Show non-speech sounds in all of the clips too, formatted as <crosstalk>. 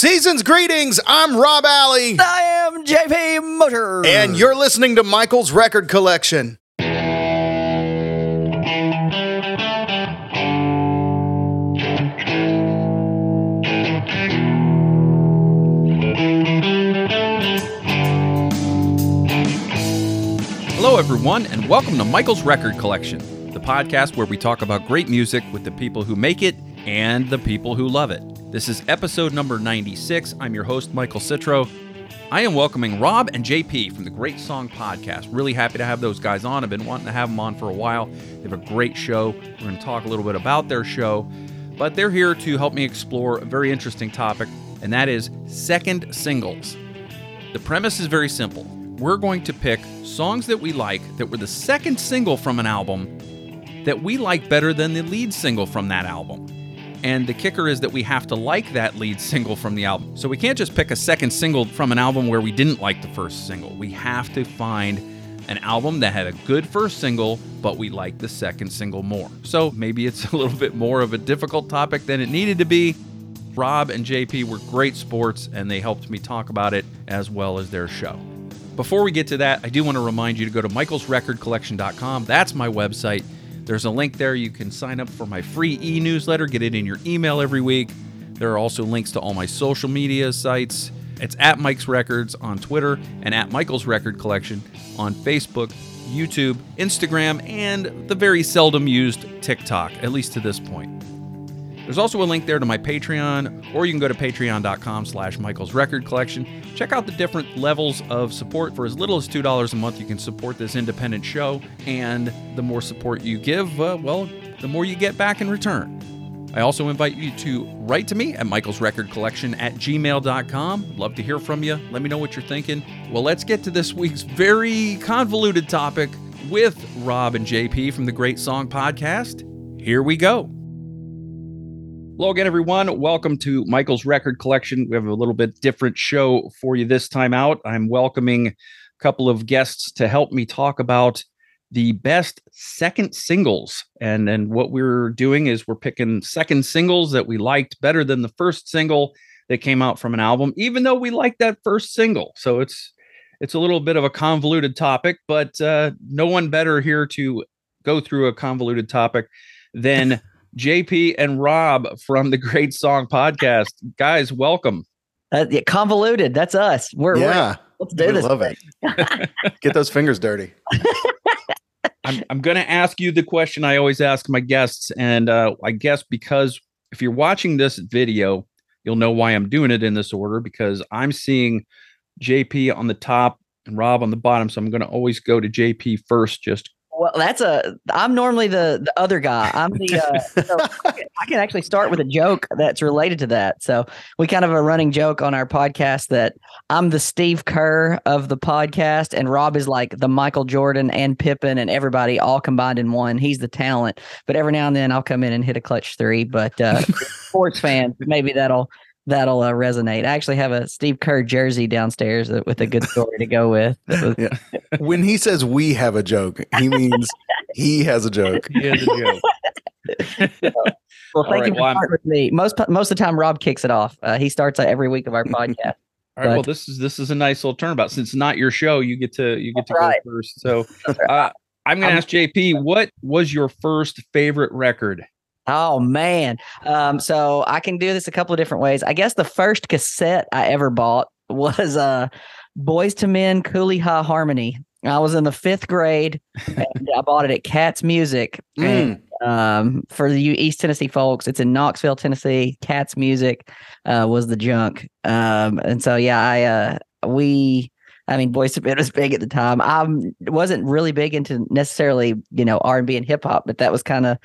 Season's greetings. I'm Rob Alley. I am JP Moser. And you're listening to Michael's Record Collection. Hello, everyone, and welcome to Michael's Record Collection, the podcast where we talk about great music with the people who make it and the people who love it. This is episode number 96. I'm your host, Michael Citro. I am welcoming Rob and JP from the Great Song Podcast. Really happy to have those guys on. I've been wanting to have them on for a while. They have a great show. We're going to talk a little bit about their show, but they're here to help me explore a very interesting topic, and that is second singles. The premise is very simple. We're going to pick songs that we like that were the second single from an album that we like better than the lead single from that album. And the kicker is that we have to like that lead single from the album. So we can't just pick a second single from an album where we didn't like the first single. We have to find an album that had a good first single, but we like the second single more. So maybe it's <laughs> a little bit more of a difficult topic than it needed to be. Rob and JP were great sports and they helped me talk about it as well as their show. Before we get to that, I do want to remind you to go to michaelsrecordcollection.com. That's my website. There's a link there. You can sign up for my free e newsletter, get it in your email every week. There are also links to all my social media sites. It's at Mike's Records on Twitter and at Michael's Record Collection on Facebook, YouTube, Instagram, and the very seldom used TikTok, at least to this point. There's also a link there to my Patreon, or you can go to patreon.com slash Michael's Record Collection. Check out the different levels of support. For as little as $2 a month, you can support this independent show, and the more support you give, uh, well, the more you get back in return. I also invite you to write to me at Michael's Record Collection at gmail.com. Love to hear from you. Let me know what you're thinking. Well, let's get to this week's very convoluted topic with Rob and JP from the Great Song Podcast. Here we go. Hello again, everyone. Welcome to Michael's Record Collection. We have a little bit different show for you this time out. I'm welcoming a couple of guests to help me talk about the best second singles. And and what we're doing is we're picking second singles that we liked better than the first single that came out from an album, even though we liked that first single. So it's it's a little bit of a convoluted topic, but uh, no one better here to go through a convoluted topic than JP and Rob from the Great Song Podcast. Guys, welcome. Uh, yeah, convoluted. That's us. We're yeah. We're, let's do I this. love it. <laughs> Get those fingers dirty. I'm, I'm going to ask you the question I always ask my guests. And uh, I guess because if you're watching this video, you'll know why I'm doing it in this order because I'm seeing JP on the top and Rob on the bottom. So I'm going to always go to JP first just well, that's a. I'm normally the the other guy. I'm the. Uh, <laughs> so I can actually start with a joke that's related to that. So we kind of have a running joke on our podcast that I'm the Steve Kerr of the podcast, and Rob is like the Michael Jordan and Pippen and everybody all combined in one. He's the talent, but every now and then I'll come in and hit a clutch three. But uh, <laughs> sports fans, maybe that'll that'll uh, resonate. I actually have a Steve Kerr jersey downstairs with a good story to go with. <laughs> Was- yeah. When he says we have a joke, he means he has a joke. He has a joke. <laughs> well, thank right, you for well, with me. Most most of the time, Rob kicks it off. Uh, he starts uh, every week of our <laughs> podcast. All right. But- well, this is this is a nice little turnabout. Since it's not your show, you get to you get to right. go first. So uh, I'm going to ask JP, what was your first favorite record? Oh man. Um, so I can do this a couple of different ways. I guess the first cassette I ever bought was uh Boyz II Men Cooley High Harmony. I was in the fifth grade and <laughs> I bought it at Cats Music. And um for the East Tennessee folks, it's in Knoxville, Tennessee. Cats Music uh was the junk. Um and so yeah, I uh we I mean, Boyz II Men was big at the time. I wasn't really big into necessarily, you know, R and B and hip hop, but that was kind of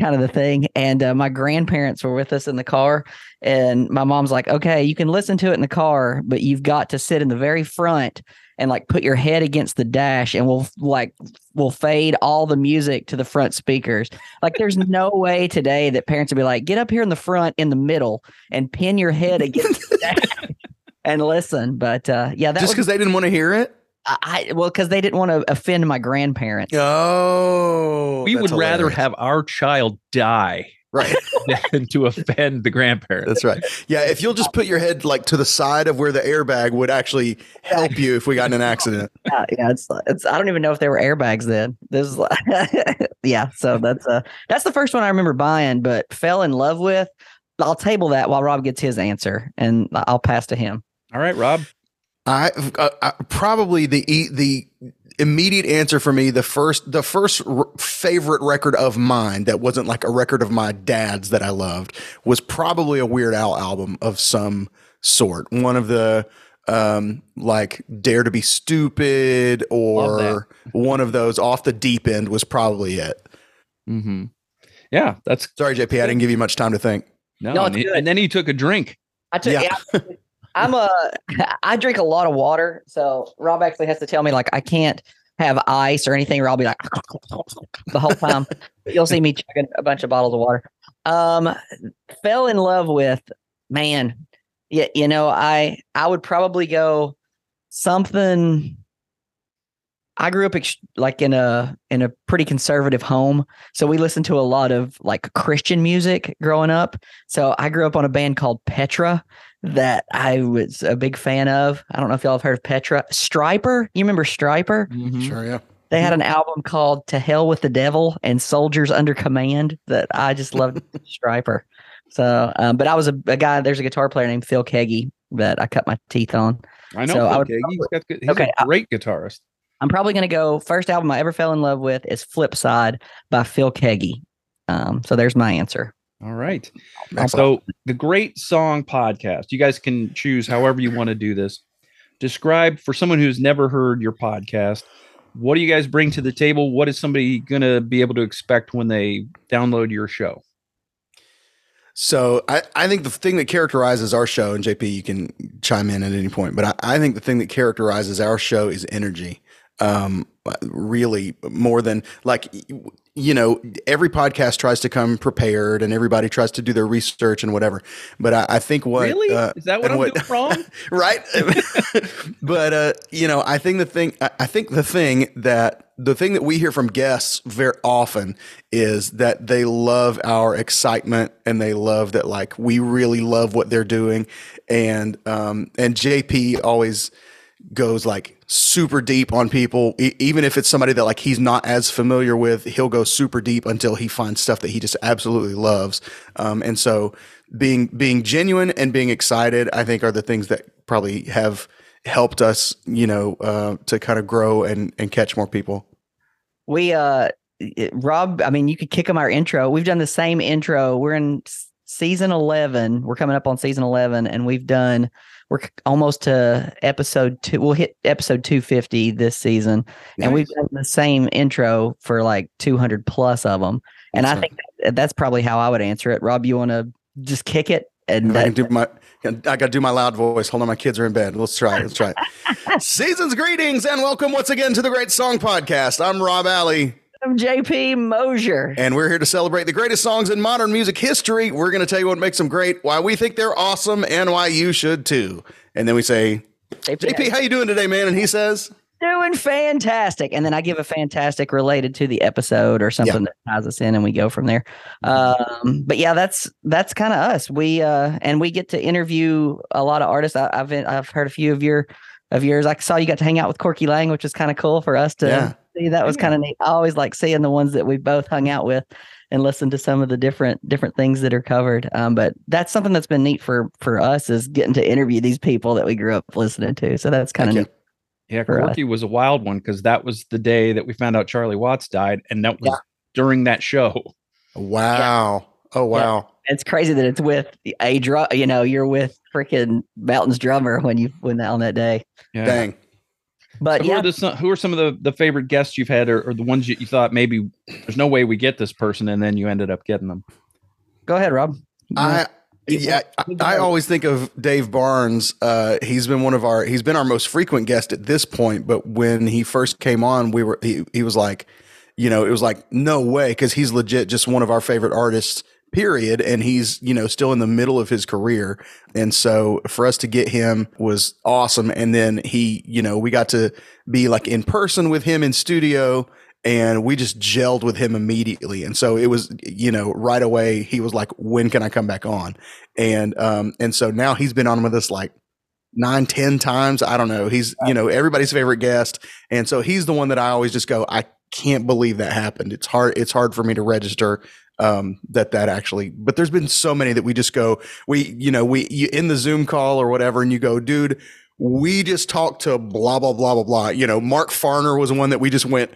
kind of the thing. And uh, my grandparents were with us in the car, and my mom's like, "Okay, you can listen to it in the car, but you've got to sit in the very front and like put your head against the dash, and we'll like we'll fade all the music to the front speakers." Like, there's <laughs> no way today that parents would be like, "Get up here in the front, in the middle, and pin your head against the <laughs> dash." And listen, but uh, yeah, that Just because they didn't want to hear it? I well because they didn't want to offend my grandparents. Oh. We would that's rather have our child die Right. <laughs> than to offend the grandparents. That's right. Yeah. If you'll just put your head like to the side of where the airbag would actually help you if we got in an accident. <laughs> yeah, yeah, it's it's. I don't even know if there were airbags then. This is like, <laughs> yeah. So that's uh that's the first one I remember buying, but fell in love with. I'll table that while Rob gets his answer, and I'll pass to him. All right, Rob. I, uh, I probably the e- the immediate answer for me the first the first r- favorite record of mine that wasn't like a record of my dad's that I loved was probably a Weird Al album of some sort. One of the um like Dare to be Stupid or one of those off the deep end was probably it. Mm-hmm. Yeah, that's Sorry, JP, I didn't give you much time to think. no. No, and, he- and then he took a drink. I took. Yeah. I'm a. <laughs> I drink a lot of water, so Rob actually has to tell me like I can't have ice or anything, or I'll be like <laughs> the whole time. You'll see me chugging a bunch of bottles of water. Um, fell in love with man. Yeah, you know, I I would probably go something. I grew up ex- like in a in a pretty conservative home, so we listened to a lot of like Christian music growing up. So I grew up on a band called Petra that I was a big fan of. I don't know if y'all have heard of Petra. Stryper, you remember Stryper? Mhm. Sure, yeah. They had an album called "To Hell with the Devil" and "Soldiers Under Command" that I just loved. <laughs> Stryper. So, um, but I was a, a guy. There's a guitar player named Phil Keaggy that I cut my teeth on. I know. So I would Keaggy. He's got good, he's Okay, a great guitarist. I'm probably going to go first album I ever fell in love with is "Flip Side" by Phil Keaggy. Um, so there's my answer. All right. Excellent. So the Great Song Podcast. You guys can choose however you want to do this. Describe for someone who's never heard your podcast. What do you guys bring to the table? What is somebody going to be able to expect when they download your show? So I, I think the thing that characterizes our show, and JP, you can chime in at any point, but I, I think the thing that characterizes our show is energy. Um, really more than like, you know, every podcast tries to come prepared and everybody tries to do their research and whatever. But I, I think what, really? uh, is that what I'm what- doing wrong? <laughs> right <laughs> but uh you know i think the thing I- i think the thing that the thing that we hear from guests very often is that they love our excitement and they love that like we really love what they're doing and um and jp always goes like super deep on people e- even if it's somebody that like he's not as familiar with he'll go super deep until he finds stuff that he just absolutely loves um, and so being being genuine and being excited i think are the things that probably have helped us you know uh, to kind of grow and and catch more people We uh Rob, I mean, you could kick them our intro. We've done the same intro. We're in season 11. We're coming up on season 11 and we've done we're almost to episode 2. We'll hit episode 250 this season and we've done the same intro for like 200 plus of them. And I think that- that's probably how I would answer it. Rob, you want to just kick it and If I can do my I got to do my loud voice. Hold on, my kids are in bed. Let's try it. Let's try it. <laughs> Season's greetings and welcome once again to the Great Song Podcast. I'm Rob Alley. I'm JP Moser. And we're here to celebrate the greatest songs in modern music history. We're going to tell you what makes them great, why we think they're awesome, and why you should too. And then we say, JP, how you doing today, man? And he says, doing fantastic and then i give a fantastic related to the episode or something that ties us in and we go from there um but yeah that's that's kind of us we uh and we get to interview a lot of artists I, i've i've heard a few of your of yours i saw you got to hang out with corky laing which was kind of cool for us to Yeah. see that was Yeah. kind of neat i always like seeing the ones that we both hung out with and listen to some of the different different things that are covered um but that's something that's been neat for for us is getting to interview these people that we grew up listening to so that's kind of neat Yeah, For us. Corky was a wild one because that was the day that we found out Charlie Watts died, and that was Yeah. during that show. Wow. Oh, wow. It's crazy that it's with a drum. You know, you're with freaking Mountains drummer when you when on that day. Yeah. Dang. But who, yeah, are the, some- who are some of the, the favorite guests you've had, or, or the ones you, you thought maybe there's no way we get this person, and then you ended up getting them? go ahead, Rob. I, yeah, I, I always think of Dave Barnes. Uh, he's been one of our, he's been our most frequent guest at this point. But when he first came on, we were, he, he was like, you know, it was like, no way. Cause he's legit just one of our favorite artists, period. And he's, you know, still in the middle of his career. And so for us to get him was awesome. And then he, you know, we got to be like in person with him in studio. and we just gelled with him immediately. And so it was, you know, right away he was like, "When can I come back on?" And um, and so now he's been on with us like nine, ten times. I don't know. He's you know everybody's favorite guest, and so he's the one that I always just go, I can't believe that happened. It's hard. It's hard for me to register um, that that actually. But there's been so many that we just go, we you know we you in the Zoom call or whatever, and you go, dude. We just talked to blah blah blah blah blah. You know, Mark Farner was one that we just went,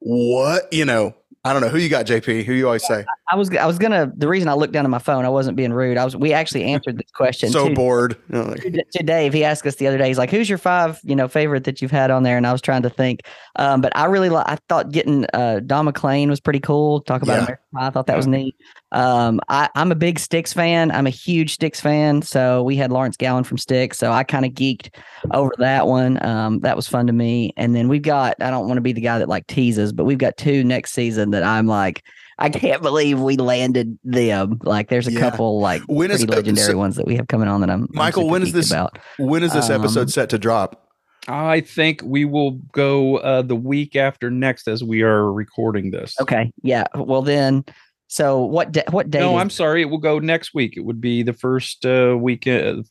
what? You know, I don't know who you got, JP. Who you always say? I was I was gonna. The reason I looked down at my phone, I wasn't being rude. I was. We actually answered this question. so to, bored. to, to Dave, he asked us the other day. He's like, "Who's your five, you know, favorite that you've had on there?" And I was trying to think, um, but I really, li- I thought getting uh, Don McLean was pretty cool. Talk about Yeah. American. I thought that was neat. Um, I, I'm a big Styx fan. I'm a huge Styx fan. So we had Lawrence Gowan from Styx. So I kind of geeked over that one. Um, that was fun to me. And then we've got. I don't want to be the guy that like teases, but we've got two next season that I'm like. I can't believe we landed them. Like, there's a Yeah. couple like When is- pretty legendary so- ones that we have coming on that I'm I'm Michael, when is this- about. When is this Um, episode set to drop? I think we will go uh, the week after next as we are recording this. Okay, yeah. Well, then, so what? Da- what day? No, I'm sorry. It will go next week. It would be the first uh, week, uh,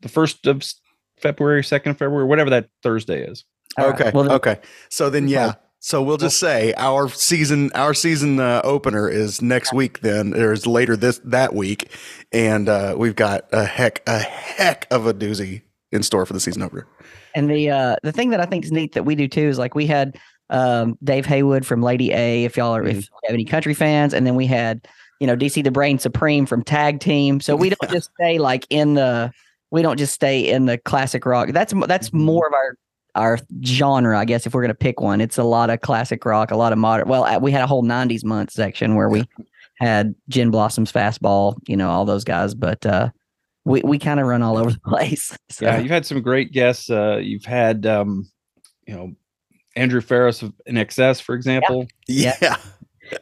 the first of February, second of February, whatever that Thursday is. all right, okay. Well, then, okay. So then, yeah. So we'll just say our season, our season uh, opener is next week. Then or is later this that week, and uh, we've got a heck, a heck of a doozy in store for the season opener. And the uh the thing that I think is neat that we do too is like we had um Dave Haywood from Lady A. If y'all are if you have any country fans, and then we had you know DC the Brain Supreme from Tag Team. So we don't <laughs> just stay like in the we don't just stay in the classic rock. That's that's Mhm. more of our our genre, I guess. If we're gonna pick one, it's a lot of classic rock, a lot of modern. Well, uh, we had a whole '90s month section where we had Gin Blossoms Fastball, you know, all those guys, but uh we we kind of run all over the <laughs> place. So. Yeah, you've had some great guests. Uh, you've had, um, you know, Andrew Farriss of INXS, for example. Yeah, Yeah. <laughs>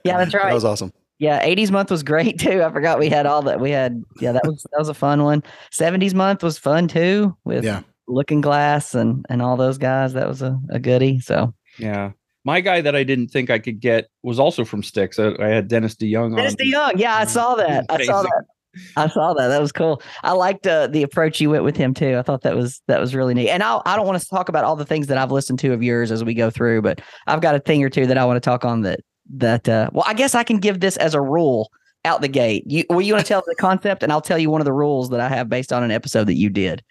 Yeah, that's right. that was awesome. Yeah, 80s month was great <laughs> too. I forgot we had all that. We had yeah, that was that was a fun one. 70s month was fun too with Yeah. Looking Glass and and all those guys. That was a, a goodie. So Yeah. My guy that I didn't think I could get was also from Styx. I, I had Dennis DeYoung Dennis on. DeYoung. Yeah, I saw that. I saw that. I saw that. That was cool. I liked uh, the approach you went with him too. I thought that was that was really neat. And I I don't want to talk about all the things that I've listened to of yours as we go through, but I've got a thing or two that I want to talk on that that uh well, I guess I can give this as a rule out the gate. You well, you want to tell the concept and I'll tell you one of the rules that I have based on an episode that you did.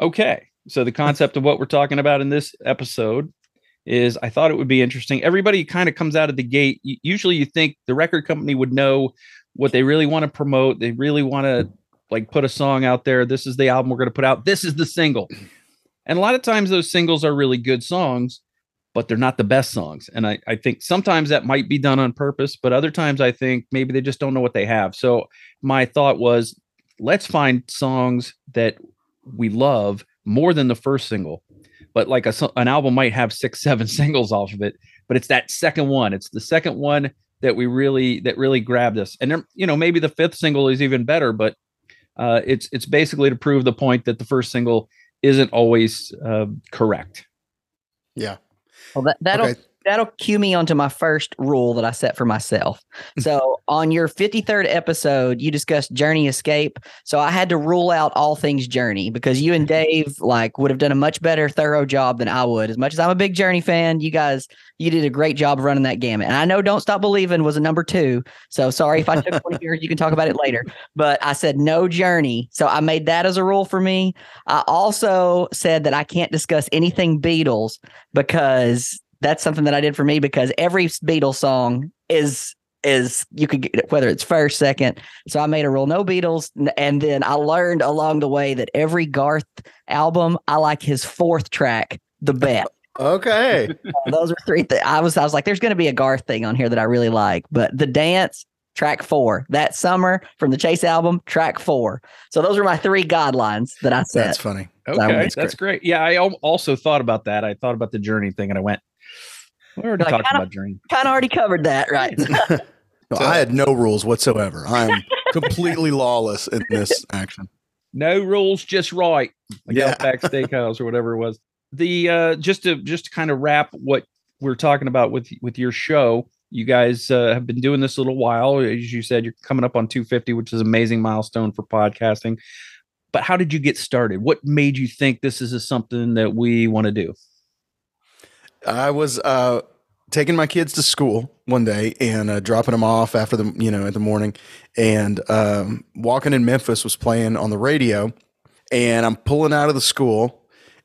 Okay. So the concept of what we're talking about in this episode is I thought it would be interesting. Everybody kind of comes out of the gate. Usually you think the record company would know what they really want to promote. They really want to like put a song out there. This is the album we're going to put out. This is the single. And a lot of times those singles are really good songs, but they're not the best songs. And I, I think sometimes that might be done on purpose, but other times I think maybe they just don't know what they have. So my thought was let's find songs that we love more than the first single. But like a, an album might have six, <laughs> seven singles off of it, but it's that second one. It's the second one that we really that really grabbed us. And then, you know, maybe the fifth single is even better, but uh, it's it's basically to prove the point that the first single isn't always uh, correct. Yeah. Well, that that'll Okay. That'll cue me onto my first rule that I set for myself. <laughs> So on your 53rd episode, you discussed Journey Escape. So I had to rule out all things Journey because you and mm-hmm. Dave like would have done a much better thorough job than I would. As much as I'm a big Journey fan, you guys you did a great job running that gamut. And I know Don't Stop Believing was a number two. So sorry if I took one yours. You can talk about it later. But I said no Journey. So I made that as a rule for me. I also said that I can't discuss anything Beatles because that's something that I did for me because every Beatles song is is you could get it, whether it's first, second. So I made a rule no Beatles, and then I learned along the way that every Garth album I like his fourth track the best. <laughs> Okay. Those are three things. I was I was like, there's going to be a Garth thing on here that I really like, but the dance track four that summer from the Chase album track four. So those are my three guidelines that I set. That's funny. Okay, one's that's great. Yeah, I also thought about that. I thought about the journey thing, and I went, "We already Like, talked kinda- about journey." Kind of already covered that, right? <laughs> No, I had no rules whatsoever. I am <laughs> completely lawless in this action. No rules, just right. Like Yeah. Outback Steakhouse or whatever it was. The uh, just to just to kind of wrap what we're talking about with with your show. You guys uh, have been doing this a little while. As you said, you're coming up on 250, which is an amazing milestone for podcasting. But how did you get started? What made you think this is something that we want to do? I was uh, taking my kids to school one day and uh, dropping them off after the you know in the morning, and um, walking in Memphis was playing on the radio, and I'm pulling out of the school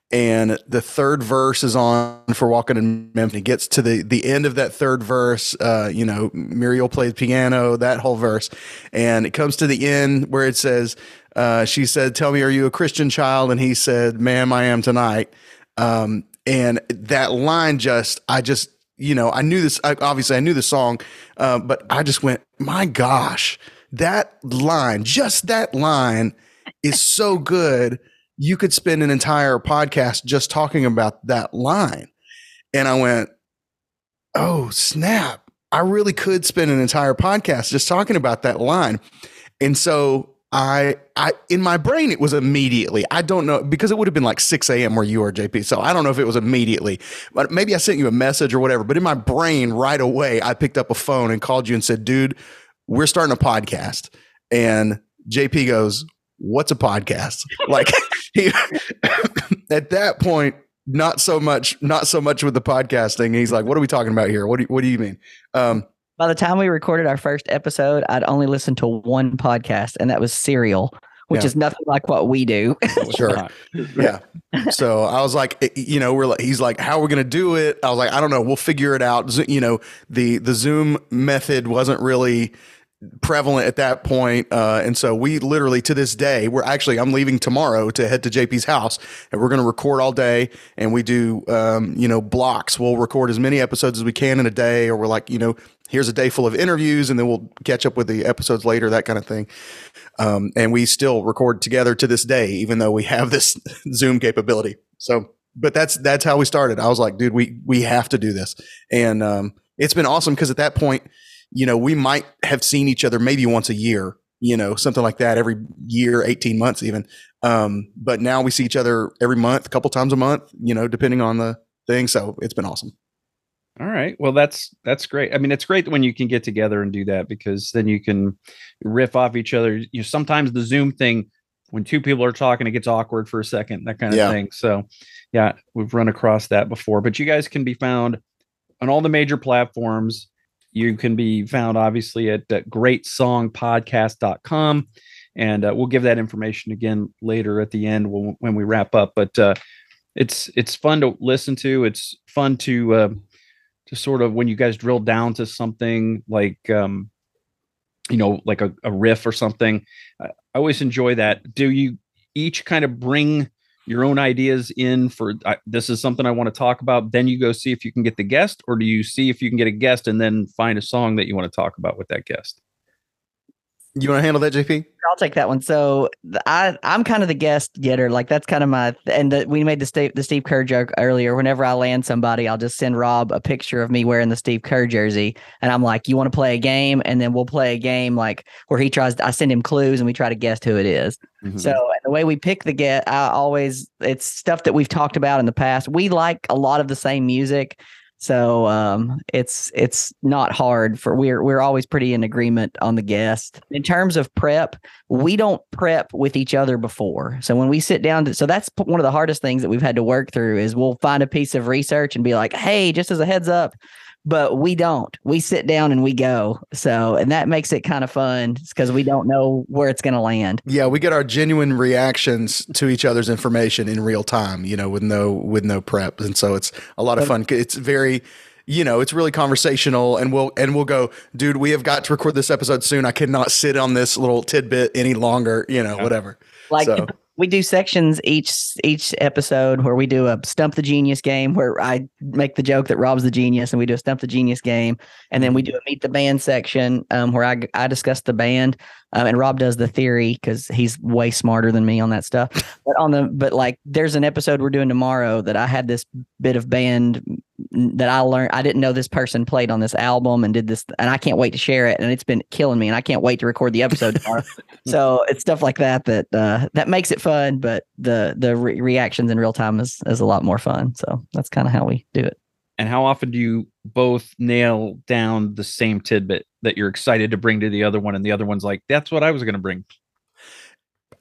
and the third verse is on for Walking in Memphis. It gets to the the end of that third verse. Uh, you know, Muriel plays piano, that whole verse, and it comes to the end where it says, uh, "She said, tell me, are you a Christian child?" And he said, "Ma'am, I am tonight." Um, and that line just, I just, you know, I knew this. I, obviously, I knew the song, uh, but I just went, "My gosh, that line, just that line, is so good." you could spend an entire podcast just talking about that line. And I went, oh, snap. I really could spend an entire podcast just talking about that line. And so I, I, in my brain, it was immediately. I don't know because it would have been like 6 a.m. where you are, JP. So I don't know if it was immediately, but maybe I sent you a message or whatever. But in my brain, right away, I picked up a phone and called you and said, dude, we're starting a podcast. And JP goes, what's a podcast? <laughs> like <laughs> at that point, not so much, not so much with the podcasting. He's like, what are we talking about here? What do you, what do you mean? Um, By the time we recorded our first episode, I'd only listened to one podcast, and that was Serial, which yeah. is nothing like what we do. <laughs> sure. Yeah. So I was like, you know, we're like, he's like, how are we going to do it? I was like, I don't know. We'll figure it out. You know, the, the Zoom method wasn't really, prevalent at that point. Uh, and so we literally to this day, we're actually, I'm leaving tomorrow to head to JP's house and we're going to record all day. And we do, um, you know, blocks. We'll record as many episodes as we can in a day, or we're like, you know, here's a day full of interviews and then we'll catch up with the episodes later, that kind of thing. Um, and we still record together to this day, even though we have this <laughs> Zoom capability. So, but that's, that's how we started. I was like, dude, we, we have to do this. And, um, it's been awesome because at that point, you know, we might have seen each other maybe once a year, you know, something like that every year, 18 months even. Um, but now we see each other every month, a couple times a month, you know, depending on the thing. So it's been awesome. All right. Well, that's that's great. I mean, it's great when you can get together and do that because then you can riff off each other. You know, sometimes the Zoom thing, when two people are talking, it gets awkward for a second, that kind of yeah. thing. So, yeah, we've run across that before. But you guys can be found on all the major platforms. You can be found obviously at, at greatsongpodcast.com. And uh, we'll give that information again later at the end when, when we wrap up. But uh, it's it's fun to listen to. It's fun to uh, to sort of when you guys drill down to something like um, you know like a, a riff or something. I always enjoy that. Do you each kind of bring your own ideas in for uh, this is something I want to talk about. Then you go see if you can get the guest, or do you see if you can get a guest and then find a song that you want to talk about with that guest? You want to handle that, JP? I'll take that one. So I I'm kind of the guest getter. Like that's kind of my and the, we made the Steve the Steve Kerr joke earlier. Whenever I land somebody, I'll just send Rob a picture of me wearing the Steve Kerr jersey, and I'm like, "You want to play a game?" And then we'll play a game like where he tries. I send him clues, and we try to guess who it is. Mm-hmm. So the way we pick the get, I always it's stuff that we've talked about in the past. We like a lot of the same music. So um, it's it's not hard for we're we're always pretty in agreement on the guest. In terms of prep, we don't prep with each other before. So when we sit down to, so that's one of the hardest things that we've had to work through is we'll find a piece of research and be like, "Hey, just as a heads up, but we don't. We sit down and we go. So, and that makes it kind of fun because we don't know where it's going to land. Yeah, we get our genuine reactions to each other's information in real time, you know, with no with no prep, and so it's a lot of fun. It's very you know, it's really conversational and we'll and we'll go, dude, we have got to record this episode soon. I cannot sit on this little tidbit any longer, you know, yeah. whatever. Like so we do sections each each episode where we do a stump the genius game where I make the joke that Rob's the genius and we do a stump the genius game and then we do a meet the band section um, where I I discuss the band um, and Rob does the theory because he's way smarter than me on that stuff. But on the but like there's an episode we're doing tomorrow that I had this bit of band that I learned. I didn't know this person played on this album and did this, and I can't wait to share it. And it's been killing me, and I can't wait to record the episode tomorrow. <laughs> so it's stuff like that that uh, that makes it fun, but the the re- reactions in real time is is a lot more fun. So that's kind of how we do it. and how often do you both nail down the same tidbit that you're excited to bring to the other one, and the other one's like, "That's what I was going to bring."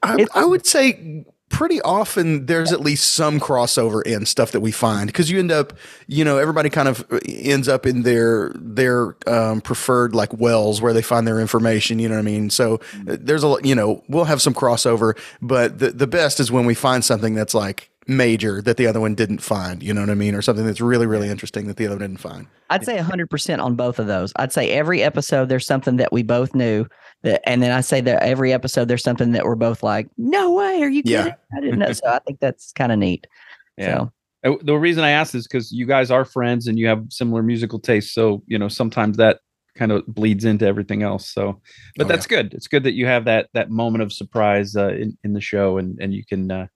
I, I would say pretty often there's at least some crossover in stuff that we find because you end up you know everybody kind of uh, ends up in their their um, preferred like wells where they find their information you know what i mean? So uh, there's a you know we'll have some crossover but the, the best is when we find something that's like major that the other one didn't find you know what i mean? Or something that's really really interesting that the other one didn't find. I'd say 100% on both of those. I'd say every episode there's something that we both knew and then I say that every episode there's something that we're both like, no way, are you Yeah. kidding? I didn't know. So I think that's kind of neat. So Uh, The reason I asked is because you guys are friends and you have similar musical tastes. So, you know, sometimes that kind of bleeds into everything else. So, but Oh, that's good. It's good that you have that that moment of surprise uh, in in the show, and and you can uh,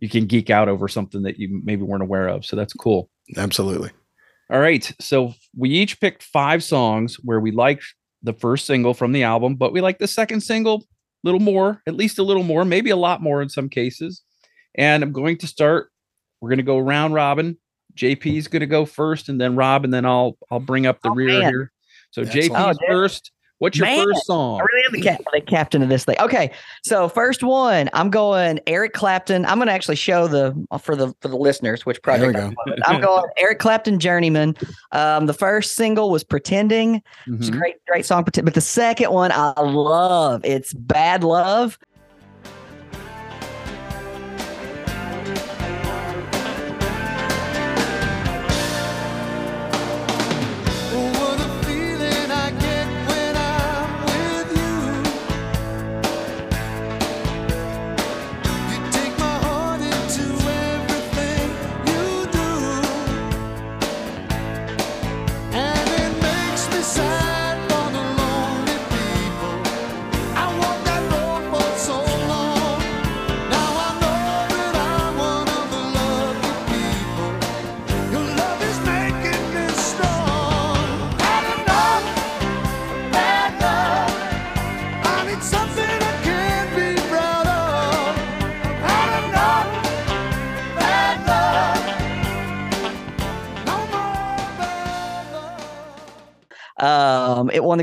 you can geek out over something that you maybe weren't aware of. So that's cool. absolutely All right. So we each picked five songs where we liked the first single from the album, but we like the second single a little more, at least a little more, maybe a lot more in some cases. And I'm going to start. We're going to go round robin. JP's going to go first, and then Rob, and then I'll I'll bring up the Oh, rear man. here. So Excellent. JP's Oh, dude. first. What's your Man. first song? I really am the, cap- the captain of this thing. Okay, so first one, I'm going Eric Clapton. I'm going to actually show the for the for the listeners which project. There we project. go. I'm, I'm going <laughs> Eric Clapton, Journeyman. Um, the first single was Pretending. It's a Mhm. great, great song. Pretend- But the second one I love. It's Bad Love.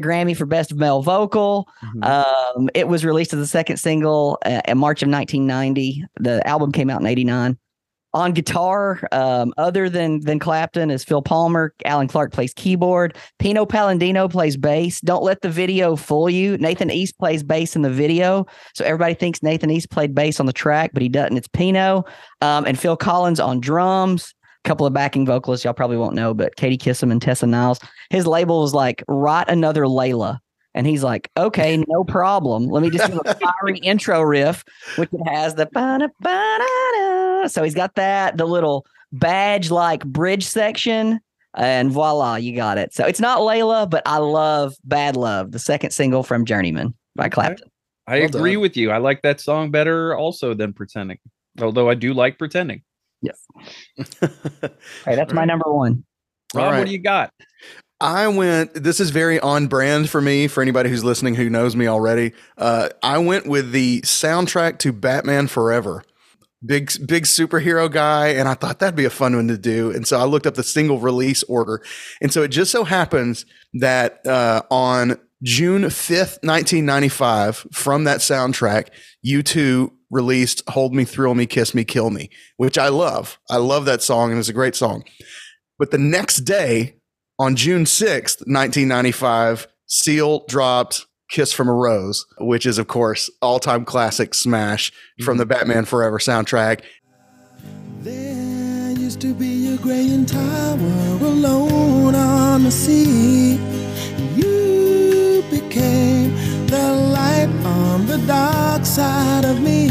Grammy for Best Male Vocal. Mhm. Um, it was released as the second single uh, in March of 1990. The album came out in 89. On guitar, um, other than than Clapton, is Phil Palmer. Alan Clark plays keyboard. Pino Palladino plays bass. Don't let the video fool you. Nathan East plays bass in the video, so everybody thinks Nathan East played bass on the track, but he doesn't. It's Pino um, and Phil Collins on drums. A couple of backing vocalists y'all probably won't know, but Katie Kissam and Tessa Niles. His label was like, "Write another Layla." And he's like, okay, no problem. Let me just do a <laughs> fiery intro riff, which it has the ba-da, ba-da-da. so he's got that, the little badge like bridge section, and voila, you got it. So it's not Layla, but I love Bad Love, the second single from Journeyman by Clapton. I Well agree done. with you. I like that song better also than Pretending. Although I do like Pretending. Hey, that's my number one. Rob, right. what do you got? I went. This is very on brand for me. For anybody who's listening who knows me already, uh, I went with the soundtrack to Batman Forever. Big big superhero guy, and I thought that'd be a fun one to do. And so I looked up the single release order, and so it just so happens that uh, on June fifth, nineteen ninety five, from that soundtrack, U two released "Hold Me, Thrill Me, Kiss Me, Kill Me," which I love. I love that song, and it's a great song. But the next day, on June 6th, 1995, Seal dropped Kiss from a Rose, which is, of course, all time classic smash from mm-hmm. the Batman Forever soundtrack. There used to be a graying tower alone on the sea. You became the light on the dark side of me.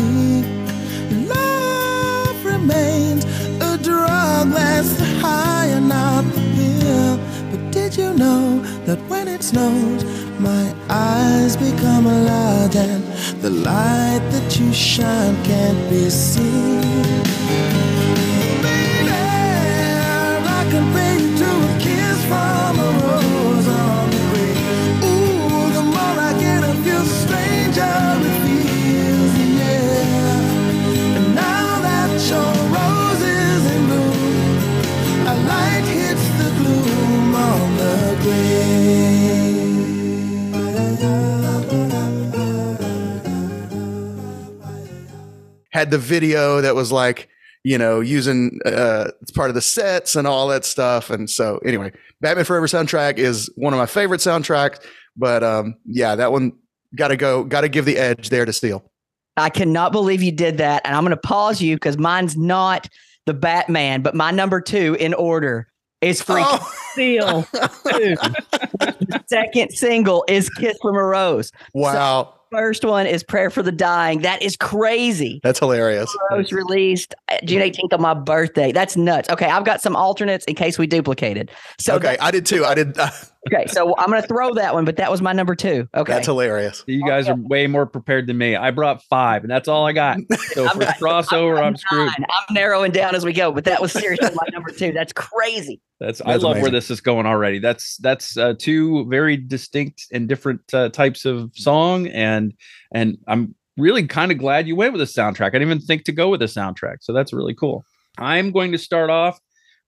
Love remains a drug that's the high and not the pill. But did you know that when it snows, my eyes become a lot and the light that you shine can't be seen? had the video that was like you know using uh it's part of the sets and all that stuff. And so anyway batman forever soundtrack is one of my favorite soundtracks but um yeah that one got to go, got to give the edge there to Seal. I cannot believe you did that. And I'm going to pause you because mine's not the Batman, but my number two in order is Freaking Oh. Seal. Two. <laughs> Second single is Kiss from a Rose. Wow, First one is Prayer for the Dying. That is crazy. that's hilarious. Rose released uh, June 18th on my birthday. That's nuts. Okay, I've got some alternates in case we duplicated. So okay, I did too. I did. <laughs> okay, so I'm going to throw that one, but that was my number two. Okay. That's hilarious. You guys are way more prepared than me. I brought five, and that's all I got. <laughs> So for crossover, I'm screwed. Nine. I'm narrowing down as we go, but that was seriously my number two. That's crazy. That's I That's love where this is going already. That's that's uh, two very distinct and different uh, types of song, and and I'm really kind of glad you went with a soundtrack. I didn't even think to go with a soundtrack, so that's really cool. I'm going to start off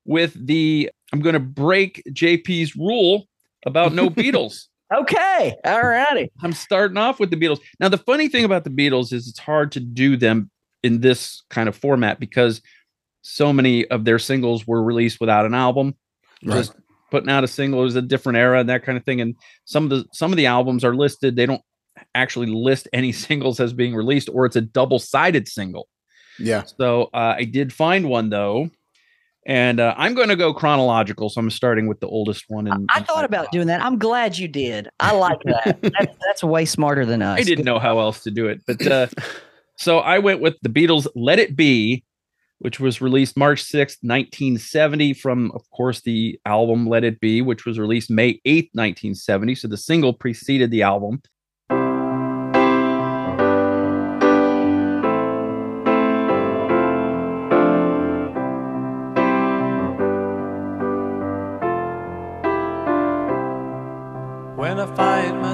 with the. I'm going to break JP's rule about no <laughs> Beatles. Okay. All righty. I'm starting off with the Beatles. Now, the funny thing about the Beatles is it's hard to do them in this kind of format because so many of their singles were released without an album. Right. Just putting out a single is a different era and that kind of thing. And some of the some of the albums are listed. They don't actually list any <laughs> singles as being released, or it's a double-sided single. Yeah. So uh, I did find one though. And uh, I'm going to go chronological, so I'm starting with the oldest one. In, I thought about doing that. I'm glad you did. I like that. <laughs> that's, that's way smarter than us. I didn't know how else to do it. But uh, <laughs> so I went with the Beatles' Let It Be, which was released March 6th, 1970, from, of course, the album Let It Be, which was released May 8th, 1970. So the single preceded the album.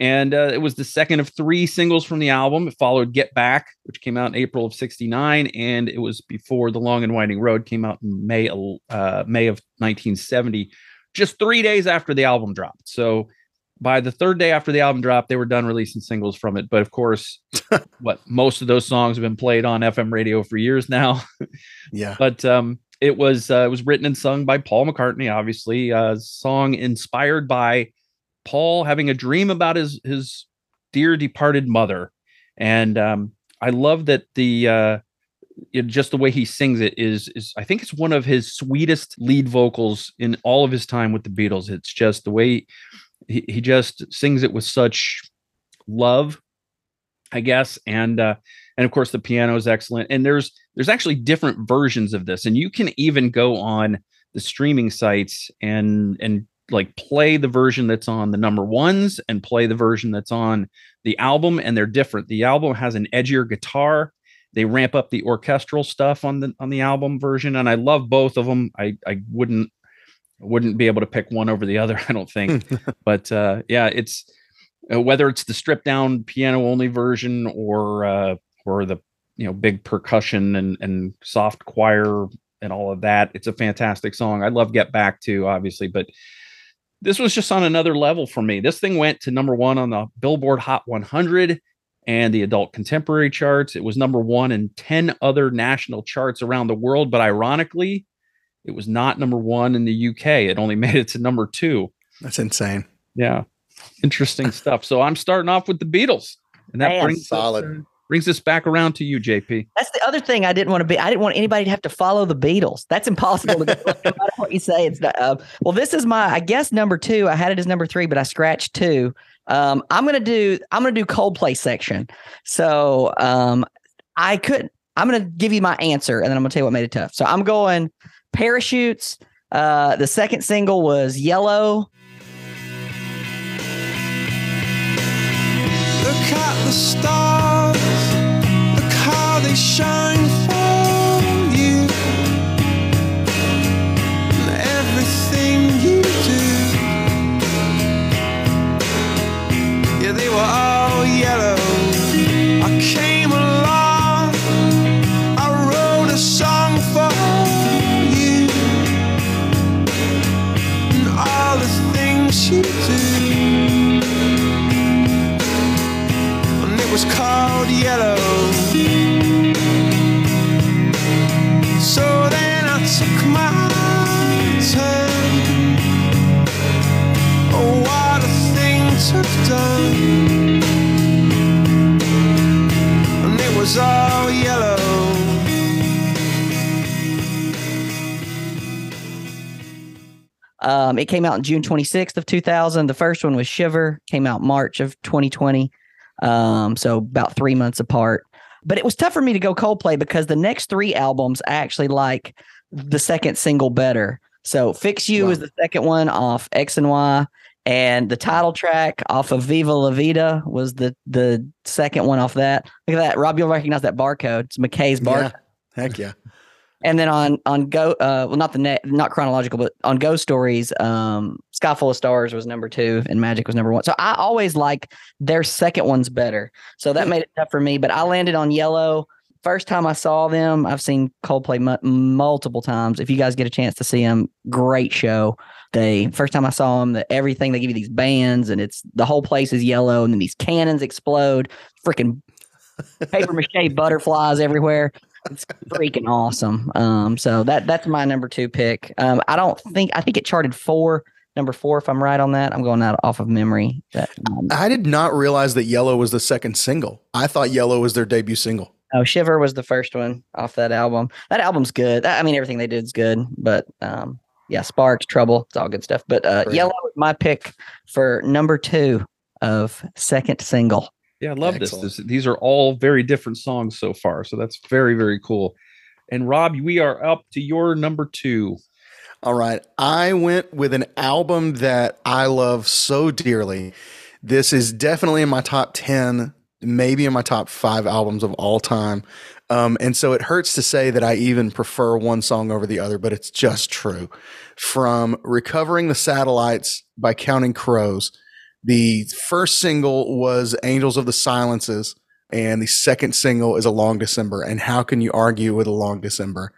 And uh, it was the second of three singles from the album. It followed Get Back, which came out in April of 69. And it was before The Long and Winding Road came out in May, uh, May of 1970, just three days after the album dropped. So by the third day after the album dropped, they were done releasing singles from it. But of course, <laughs> what most of those songs have been played on FM radio for years now. Yeah. <laughs> but um, it was uh, it was written and sung by Paul McCartney, obviously. A song inspired by Paul having a dream about his his dear departed mother, and um, I love that the uh, it, just the way he sings it is is I think it's one of his sweetest lead vocals in all of his time with the Beatles. It's just the way he, he just sings it with such love, I guess, and uh, and of course the piano is excellent. And there's there's actually different versions of this, and you can even go on the streaming sites and and like play the version that's on the number ones and play the version that's on the album and they're different. The album has an edgier guitar. They ramp up the orchestral stuff on the on the album version and i love both of them i i wouldn't wouldn't be able to pick one over the other <laughs> i don't think. <laughs> But uh yeah it's uh, whether it's the stripped down piano only version or uh or the you know big percussion and and soft choir and all of that it's a fantastic song. I love get back to obviously but this was just on another level for me. This thing went to number one on the billboard hot 100 and the adult contemporary charts. It was number one in 10 other national charts around the world but ironically it was not number one in the uk it only <laughs> made it to number two. That's insane. yeah interesting stuff. So i'm starting off with the beatles and that Man, brings solid brings us back around to you, JP. That's the other thing I didn't want to be. I didn't want anybody to have to follow the Beatles. That's impossible. To do, <laughs> no matter what you say, it's not. Uh, well, this is my, I guess, number two. I had it as number three, but I scratched two. Um, I'm gonna do. I'm gonna do Coldplay section. So um, I could. I'm gonna give you my answer, and then I'm gonna tell you what made it tough. So I'm going parachutes. Uh, the second single was Yellow. Look at the stars everything you do. Yeah, they were all was called Yellow. So then I took my turn. Oh, what a thing to have done. And it was all yellow. Um, it came out in June 26th of 2000. The first one was Shiver, came out March of 2020. Um, so about three months apart. But it was tough for me to go Coldplay because the next three albums I actually like the second single better. So Fix You Wow. is the second one off X and Y, and the title track off of Viva La Vida was the the second one off that. Look at that, Rob. You'll recognize that barcode. It's McKay's barcode. Yeah. Heck yeah. And then on on go uh well not the net not chronological but on Ghost Stories um Sky Full of Stars was number two and Magic was number one. So I always like their second one's better. So that made it tough for me. But I landed on Yellow. First time I saw them, I've seen Coldplay mu- multiple times. If you guys get a chance to see them, great show. They first time I saw them, the everything they give you these bands and it's the whole place is yellow and then these cannons explode, freaking <laughs> paper mache butterflies everywhere it's freaking awesome. Um, so that that's my number two pick. Um, I don't think I think it charted four, number four, if I'm right on that. I'm going out off of memory. That um, I did not realize that Yellow was the second single. I thought Yellow was their debut single. oh, Shiver was the first one off that album. That album's good. I mean, everything they did is good, but um, yeah, Sparks, Trouble, it's all good stuff. But uh, Yellow is my pick for number two of second single. Yeah, I love this. This. These are all very different songs so far. So that's very, very cool. And Rob, we are up to your number two. All right. I went with an album that I love so dearly. This is definitely in my top 10, maybe in my top five albums of all time. Um, and so it hurts to say that I even prefer one song over the other, but it's just true. From Recovering the Satellites by Counting Crows, the first single was Angels of the Silences, and the second single is A Long December. And how can you argue with A Long December?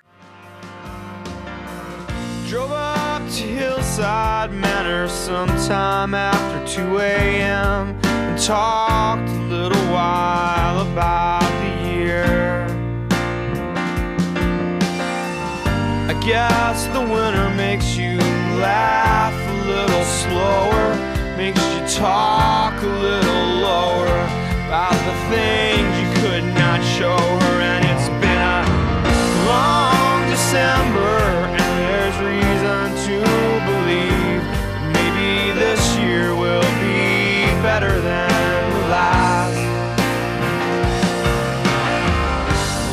Drove up to Hillside Manor sometime after 2 a.m. and talked a little while about the year. I guess the winter makes you laugh a little slower, makes you talk a little lower about the things you could not show her, and it's been a long December, and there's reason to believe maybe this year will be better than the last.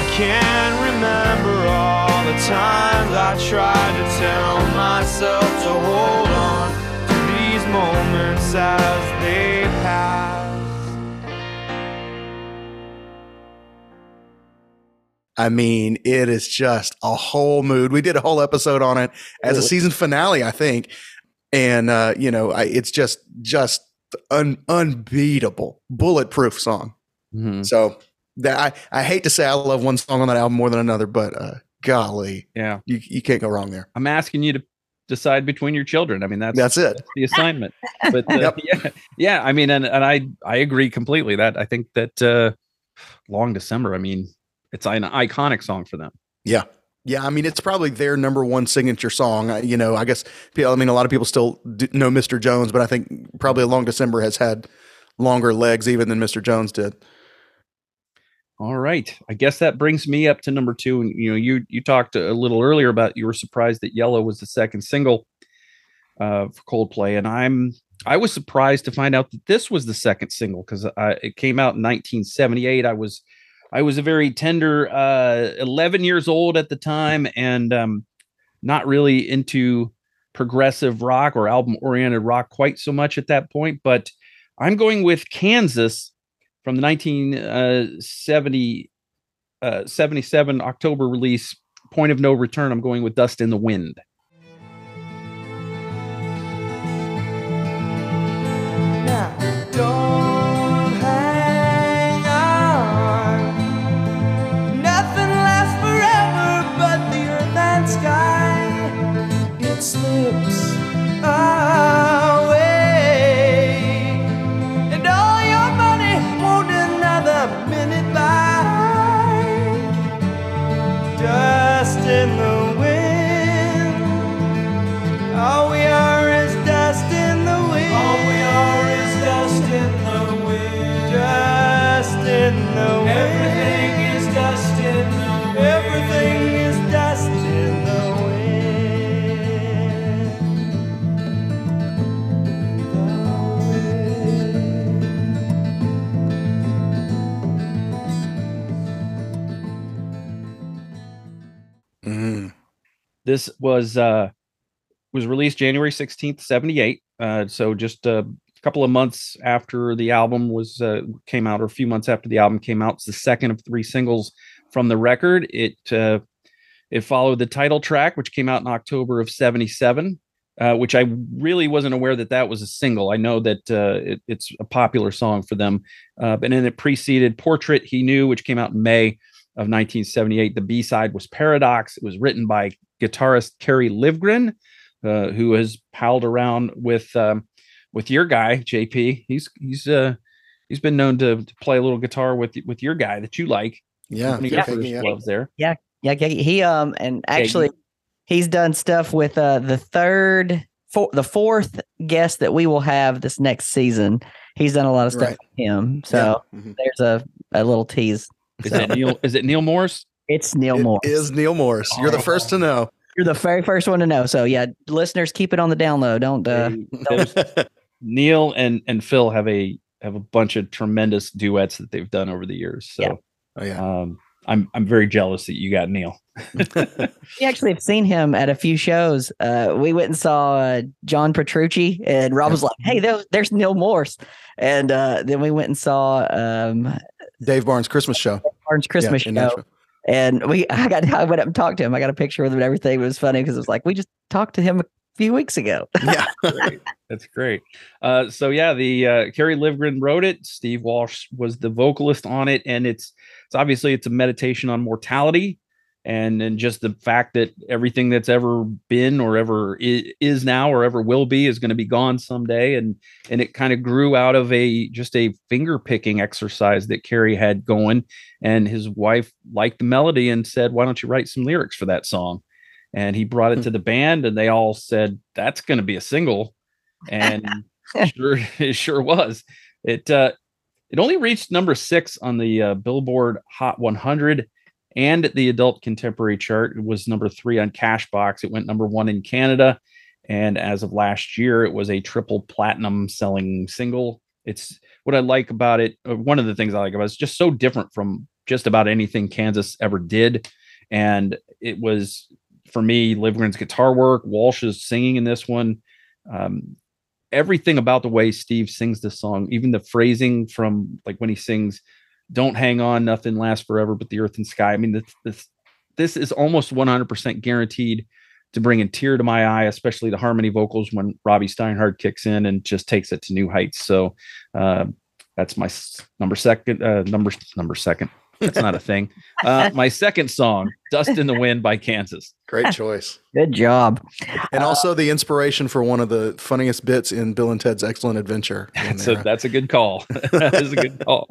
I can't remember all the times I tried to tell myself to hold moments as they pass. I mean, it is just a whole mood. We did a whole episode on it as a season finale, I think, and uh, you know, I, it's just just un, unbeatable, bulletproof song. Mhm. So that I, I hate to say I love one song on that album more than another, but uh, golly, Yeah. you you can't go wrong there. I'm asking you to decide between your children. I mean, that's That's it. the assignment. But uh, <laughs> Yep. yeah, yeah. I mean, and, and I I agree completely. That I think that uh, Long December. I mean, it's an iconic song for them. Yeah. Yeah, I mean it's probably their number one signature song. You know, I guess people. I mean, a lot of people still do know Mr. Jones, but I think probably "Long December" has had longer legs even than Mr. Jones did. All right. I guess that brings me up to number two. And you know, you you talked a little earlier about you were surprised that Yellow was the second single uh, for Coldplay, and I'm I was surprised to find out that this was the second single because it came out in 1978. I was I was a very tender uh, 11 years old at the time, and um, not really into progressive rock or album oriented rock quite so much at that point. But I'm going with Kansas from the 1970 uh, 77 October release, Point of No Return. I'm going with Dust in the Wind. This was uh was released January 16th, 78. Uh so just a couple of months after the album was uh, came out or a few months after the album came out. It's the second of three singles from the record. It uh it followed the title track which came out in October of 77. Uh, which I really wasn't aware that that was a single. I know that uh, it, it's a popular song for them, uh, and then it preceded "Portrait He Knew," which came out in May of 1978. The B side was Paradox. It was written by guitarist Kerry Livgren, uh, who has palled around with um, with your guy JP. He's he's uh, he's been known to, to play a little guitar with with your guy that you like. Yeah, One of yeah, first yeah. loves there. Yeah, yeah, he um and actually he's done stuff with uh the third for the fourth guest that we will have this next season. He's done a lot of stuff Right. with him. So Yeah. Mhm. there's a, a little tease. Is So, it Neil? Is it Neil Morse? It's Neil It Moore. is Neil Morse. You're the first to know. You're the very first one to know. So yeah, listeners, keep it on the down low. Don't uh They- there's- <laughs> Neil and and Phil have a have a bunch of tremendous duets that they've done over the years. So Yeah. Oh yeah. um, I'm I'm very jealous that you got Neil. <laughs> we actually have seen him at a few shows. Uh we went and saw uh, John Petrucci and Rob was like, Hey, there's, there's Neil Morse. And uh then we went and saw um Dave Barnes Christmas show. Orange Christmas in show. And we, <laughs> I got, I went up and talked to him. I got a picture with him and everything. It was funny because it was like we just talked to him a few weeks ago. <laughs> Yeah. That's great. Uh, so yeah, the uh, Kerry Livgren wrote it. Steve Walsh was the vocalist on it, and it's it's obviously it's a meditation on mortality, and and just the fact that everything that's ever been or ever is now or ever will be is going to be gone someday, and and it kind of grew out of a just a finger picking exercise that Kerry had going, and his wife liked the melody and said, "Why don't you write some lyrics for that song?" And he brought it Hmm. to the band, and they all said, "That's going to be a single." and <laughs> sure it sure was it uh it only reached number six on the uh, billboard hot 100 and the adult contemporary chart it was number three on cashbox. It went number one in canada and as of last year it was a triple platinum selling single. It's what i like about it one of the things i like about it is just so different from just about anything kansas ever did. And it was for me livgren's guitar work walsh's singing in this one. Um, everything about the way Steve sings this song, even the phrasing from like when he sings, "Don't hang on, nothing lasts forever but the earth and sky." I mean, this this, this is almost 100% guaranteed to bring a tear to my eye, especially the harmony vocals when Robby Steinhardt kicks in and just takes it to new heights. So uh, that's my number second, uh, number number second. That's not a thing. Uh, my second song, "Dust in the Wind" by Kansas. Great <laughs> choice. Good job. And also the inspiration for one of the funniest bits in Bill and Ted's Excellent Adventure. <laughs> So that's a good call. <laughs> that is a good call.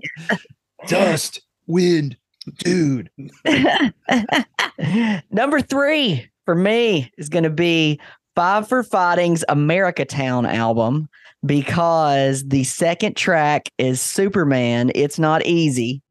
Dust, wind, dude. <laughs> Number three for me is going to be Five for Fighting's America Town album because the second track is Superman. It's not easy.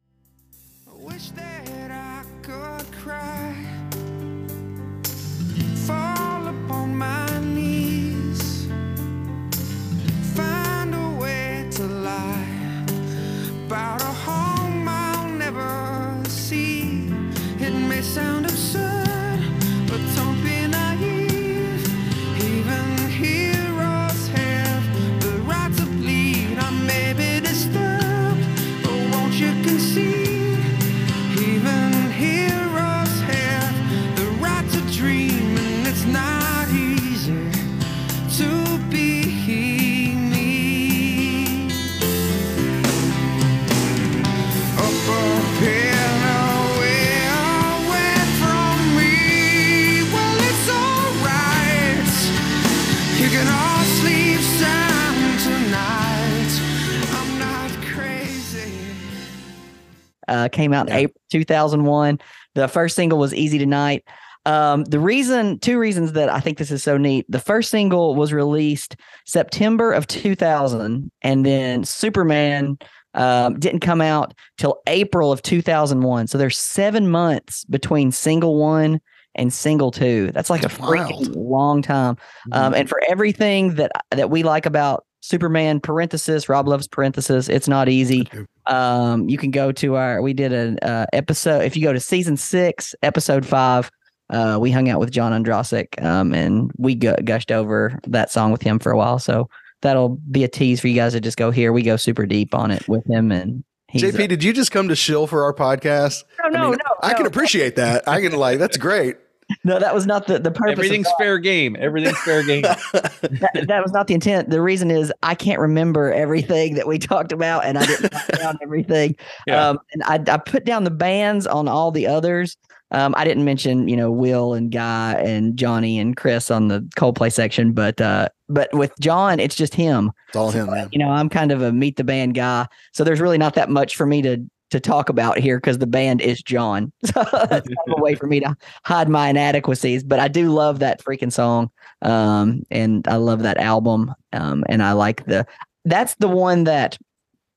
Uh, came out in Yeah. April 2001. The first single was Easy Tonight. Um, the reason, two reasons that I think this is so neat. The first single was released September of 2000, and then Superman um, didn't come out till April of 2001. So there's seven months between single one and single two. That's like That's a freaking wild. long time. Um, and for everything that that we like about Superman parenthesis Rob loves parenthesis, it's not easy. Um, you can go to our we did an uh, episode. If you go to season six, episode five, uh, we hung out with John Ondrasik, um, and we gu- gushed over that song with him for a while. So that'll be a tease for you guys to just go here. We go super deep on it with him, and he's JP, uh, did you just come to shill for our podcast? no, no, I, mean, no, I can appreciate that. I can like that's great. No, that was not the the purpose. Everything's fair game. Everything's fair game. <laughs> that, that was not the intent. The reason is I can't remember everything that we talked about, and I didn't write <laughs> down everything. Yeah. Um, and I, I put down the bands on all the others. Um, I didn't mention, you know, Will and Guy and Johnny and Chris on the Coldplay section, but uh, but with John, it's just him. It's all him, man. You know, I'm kind of a meet the band guy, so there's really not that much for me to to talk about here because the band is John. <laughs> So that's kind of a way for me to hide my inadequacies. But I do love that freaking song, um, and I love that album, um, and I like the. That's the one that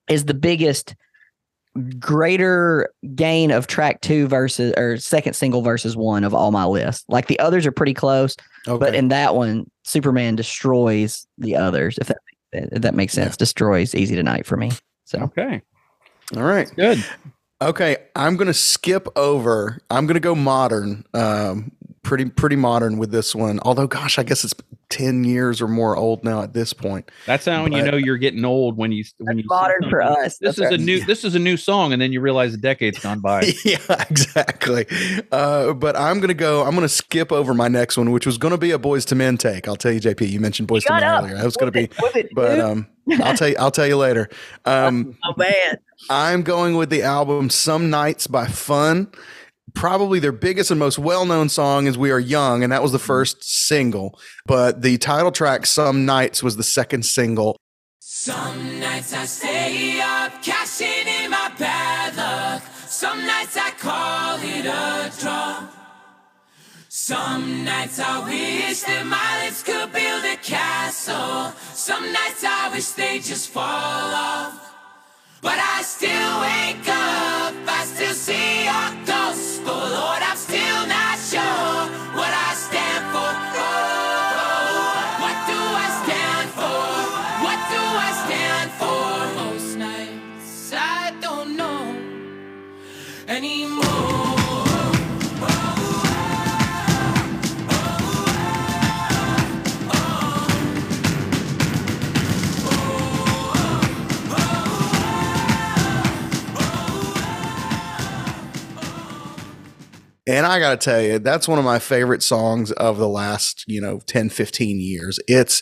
is the biggest greater gain of track two versus or second single versus one of all my list. Like the others are pretty close, Okay. but in that one, Superman destroys the others. If that if that makes sense, destroys Easy Tonight for me. So Okay. All right. Good. Okay, I'm gonna skip over. I'm gonna go modern. Um, pretty pretty modern with this one. Although, gosh, I guess it's ten years or more old now at this point. That's how you know you're getting old when you when you modern for us. This That's is a right. new this is a new song, and then you realize a decade's gone by. <laughs> yeah, exactly. Uh, but I'm gonna go. I'm gonna skip over my next one, which was gonna be a Boyz II Men take. I'll tell you, JP. You mentioned Boys to Shut Men up. earlier. That was gonna be, With it, but dude. um, I'll tell you. I'll tell you later. <laughs> Um, oh man, I'm going with the album Some Nights by Fun. Probably their biggest and most well known song is We Are Young, and that was the first single. But the title track, Some Nights, was the second single. Some nights I stay up, cashing in my bad luck. Some nights I call it a draw. Some nights I wish that my lips could build a castle. Some nights I wish they just fall off. But I still wake up, see your gospel. Lord, And I got to tell you, that's one of my favorite songs of the last, you know, 10, 15 years. It's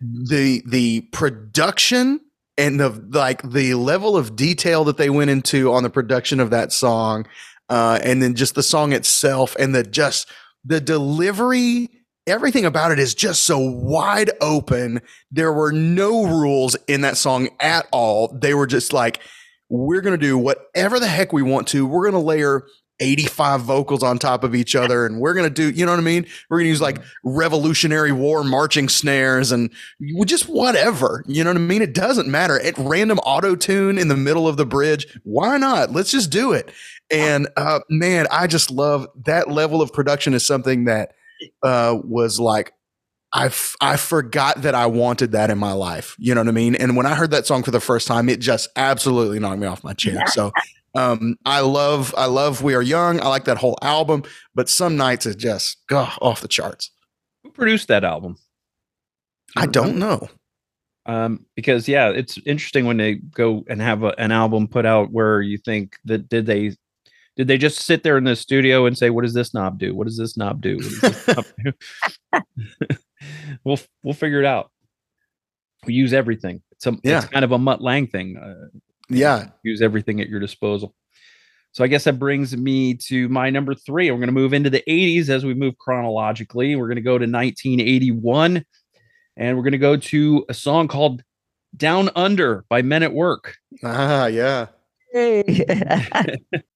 the the production and the like the level of detail that they went into on the production of that song uh and then just the song itself and the just the delivery everything about it is just so wide open. There were no rules in that song at all. They were just like we're going to do whatever the heck we want to. We're going to layer 85 vocals on top of each other and we're going to do you know what i mean we're going to use like revolutionary war marching snares and just whatever you know what i mean it doesn't matter at random auto tune in the middle of the bridge why not let's just do it and uh man i just love that level of production is something that uh was like I, f- I forgot that I wanted that in my life. You know what I mean? And when I heard that song for the first time, it just absolutely knocked me off my chair. So um, I love I love We Are Young. I like that whole album, but some nights it just go off the charts. Who produced that album? I don't know. Um, because yeah, it's interesting when they go and have a, an album put out where you think that did they did they just sit there in the studio and say, "What does this knob do? What does this knob do?" This knob <laughs> do?" <laughs> we'll we'll figure it out. We use everything. It's a Yeah. it's kind of a Mutt Lange thing. Uh, Yeah. use everything at your disposal. So I guess that brings me to my number three. We're going to move into the 80s as we move chronologically. We're going to go to 1981 and we're going to go to a song called Down Under by Men at Work. Ah, yeah. Hey. <laughs> <laughs>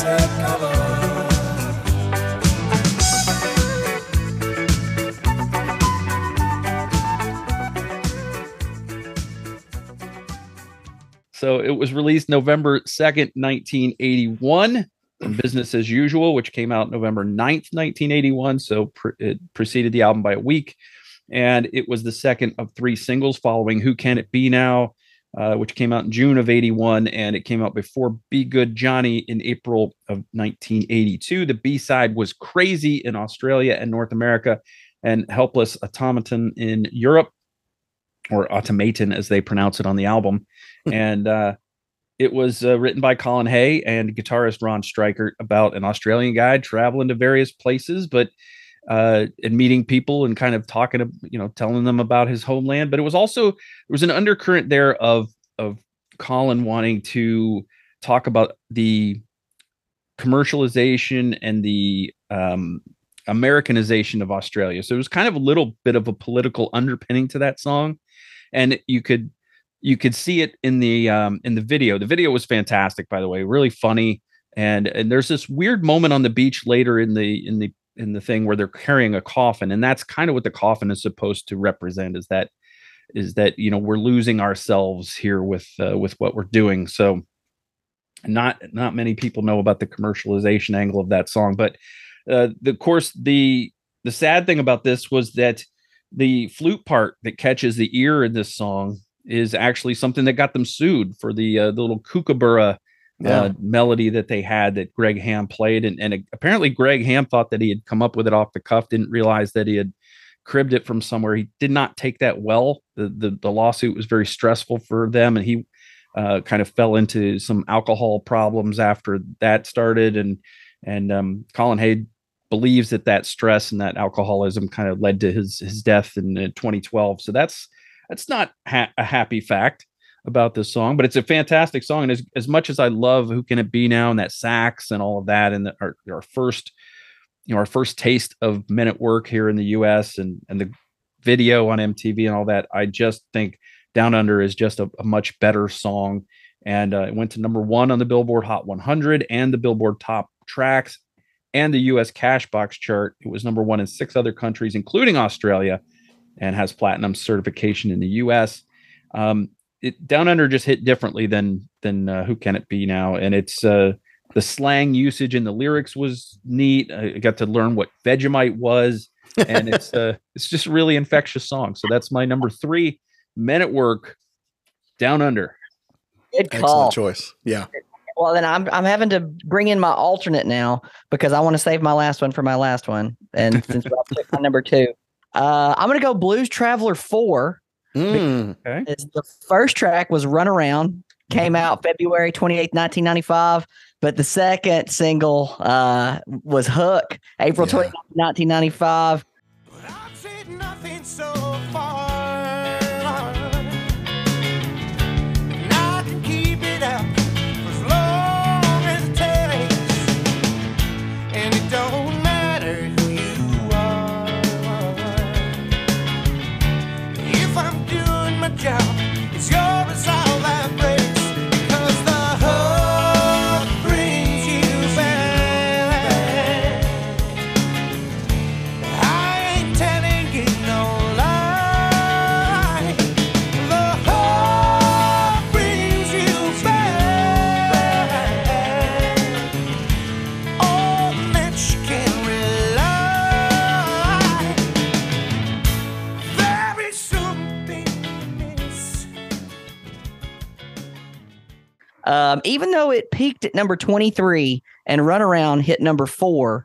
So it was released November 2nd, 1981, Business as Usual, which came out November 9th, 1981. So it preceded the album by a week. And it was the second of three singles following Who Can It Be Now, uh, which came out in June of 81. And it came out before Be Good Johnny in April of 1982. The B side was Crazy in Australia and North America, and Helpless Automaton in Europe, or Automaton as they pronounce it on the album <laughs> and uh, it was uh, written by Colin Hay and guitarist Ron Strykert about an Australian guy traveling to various places, but uh, and meeting people and kind of talking to you know telling them about his homeland. But it was also there was an undercurrent there of of Colin wanting to talk about the commercialization and the um, Americanization of Australia. So it was kind of a little bit of a political underpinning to that song, and you could you could see it in the um in the video the video was fantastic by the way really funny and and there's this weird moment on the beach later in the in the in the thing where they're carrying a coffin and that's kind of what the coffin is supposed to represent is that is that you know we're losing ourselves here with uh, with what we're doing. So not not many people know about the commercialization angle of that song but uh the of course the the sad thing about this was that the flute part that catches the ear in this song is actually something that got them sued for the uh, the little kookaburra Yeah. uh, melody that they had that Greg Ham played, and, and apparently Greg Ham thought that he had come up with it off the cuff, didn't realize that he had cribbed it from somewhere. He did not take that well. The the, the lawsuit was very stressful for them, and he uh, kind of fell into some alcohol problems after that started, and and um, Colin Hay believes that that stress and that alcoholism kind of led to his his death in uh, 2012. So that's that's not ha- a happy fact about this song, but it's a fantastic song. And as, as much as I love Who Can It Be Now and that sax and all of that, and the, our, our first, you know, our first taste of Men at Work here in the US and, and the video on MTV and all that, I just think Down Under is just a, a much better song. And uh, it went to number one on the Billboard Hot 100 and the Billboard Top Tracks and the US Cashbox chart. It was number one in six other countries, including Australia and has platinum certification in the U.S. Um, it, Down Under just hit differently than than uh, Who Can It Be Now, and it's uh, the slang usage in the lyrics was neat. I got to learn what Vegemite was, <laughs> and it's uh, it's just really infectious song. So that's my number three. Men at Work, Down Under. Good call. Excellent choice. Yeah. Well, then I'm I'm having to bring in my alternate now because I want to save my last one for my last one. And since Rob took my number two, uh, I'm gonna go Blues Traveler Four. Mm. It's the first track was Run Around, came out February 28th, 1995. But the second single uh, was Hook, April Yeah. 29th, 1995. Um, even though it peaked at number 23 and Runaround hit number four,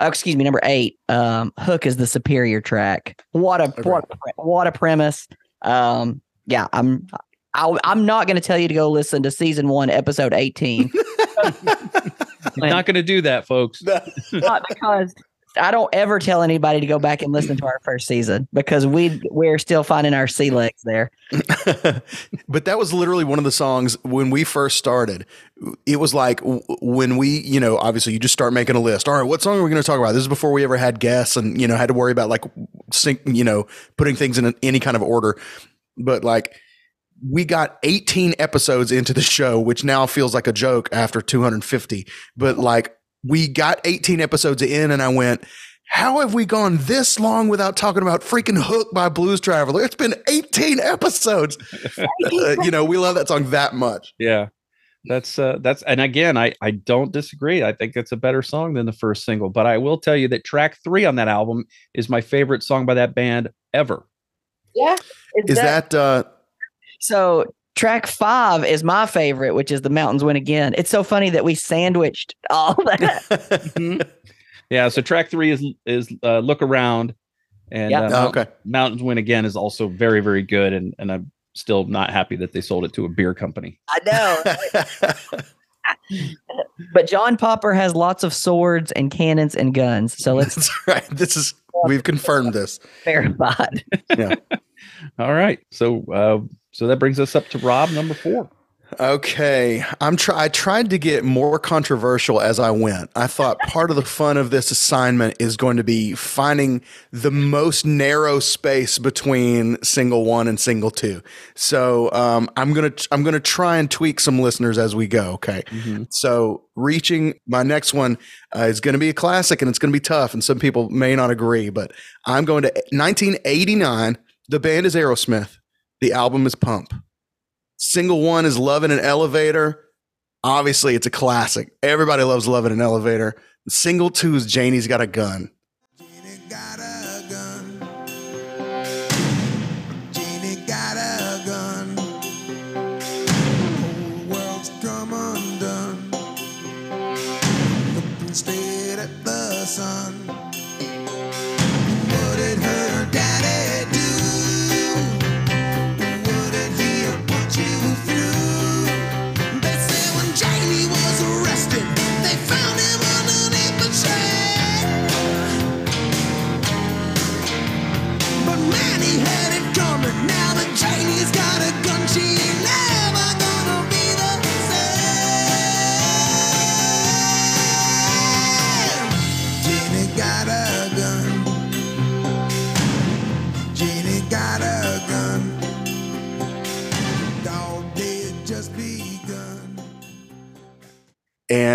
oh, excuse me, number eight, um, Hook is the superior track. What a what, a- what a premise. Um, yeah, I'm I, I'm not going to tell you to go listen to season one, episode 18. <laughs> Not going to do that, folks. <laughs> not because I don't ever tell anybody to go back and listen to our first season because we we're still finding our sea legs there. <laughs> but that was literally one of the songs when we first started. It was like when we, you know, obviously you just start making a list. All right, what song are we going to talk about? This is before we ever had guests and, you know, had to worry about like sync, you know, putting things in any kind of order. But like we got 18 episodes into the show, which now feels like a joke after 250. But like we got 18 episodes in and I went, how have we gone this long without talking about freaking Hook by Blues Traveler? It's been 18 episodes. <laughs> Uh, you know, we love that song that much. Yeah. That's uh that's and again I I don't disagree. I think it's a better song than the first single, but I will tell you that track 3 on that album is my favorite song by that band ever. Yeah. Is that uh so? Track five is my favorite, which is the mountains win again. It's so funny that we sandwiched all that. <laughs> Yeah, so track 3 is is uh, Look Around and Yeah. uh, Oh, okay. Mountains Win Again is also very very good and and I'm still not happy that they sold it to a beer company. I know. <laughs> but John Popper has lots of swords and cannons and guns. So <laughs> let's That's right. This is we've confirmed this. verify. All right. So uh so that brings us up to Rob number 4. Okay, I'm try. I tried to get more controversial as I went. I thought part of the fun of this assignment is going to be finding the most narrow space between single one and single two. So um, I'm gonna I'm gonna try and tweak some listeners as we go. Okay, so reaching my next one uh, is going to be a classic and it's going to be tough, and some people may not agree, but I'm going to 1989. The band is Aerosmith. The album is Pump. Single one is Love in an Elevator. Obviously, it's a classic. Everybody loves Love in an Elevator. Single two is Janie's Got a Gun.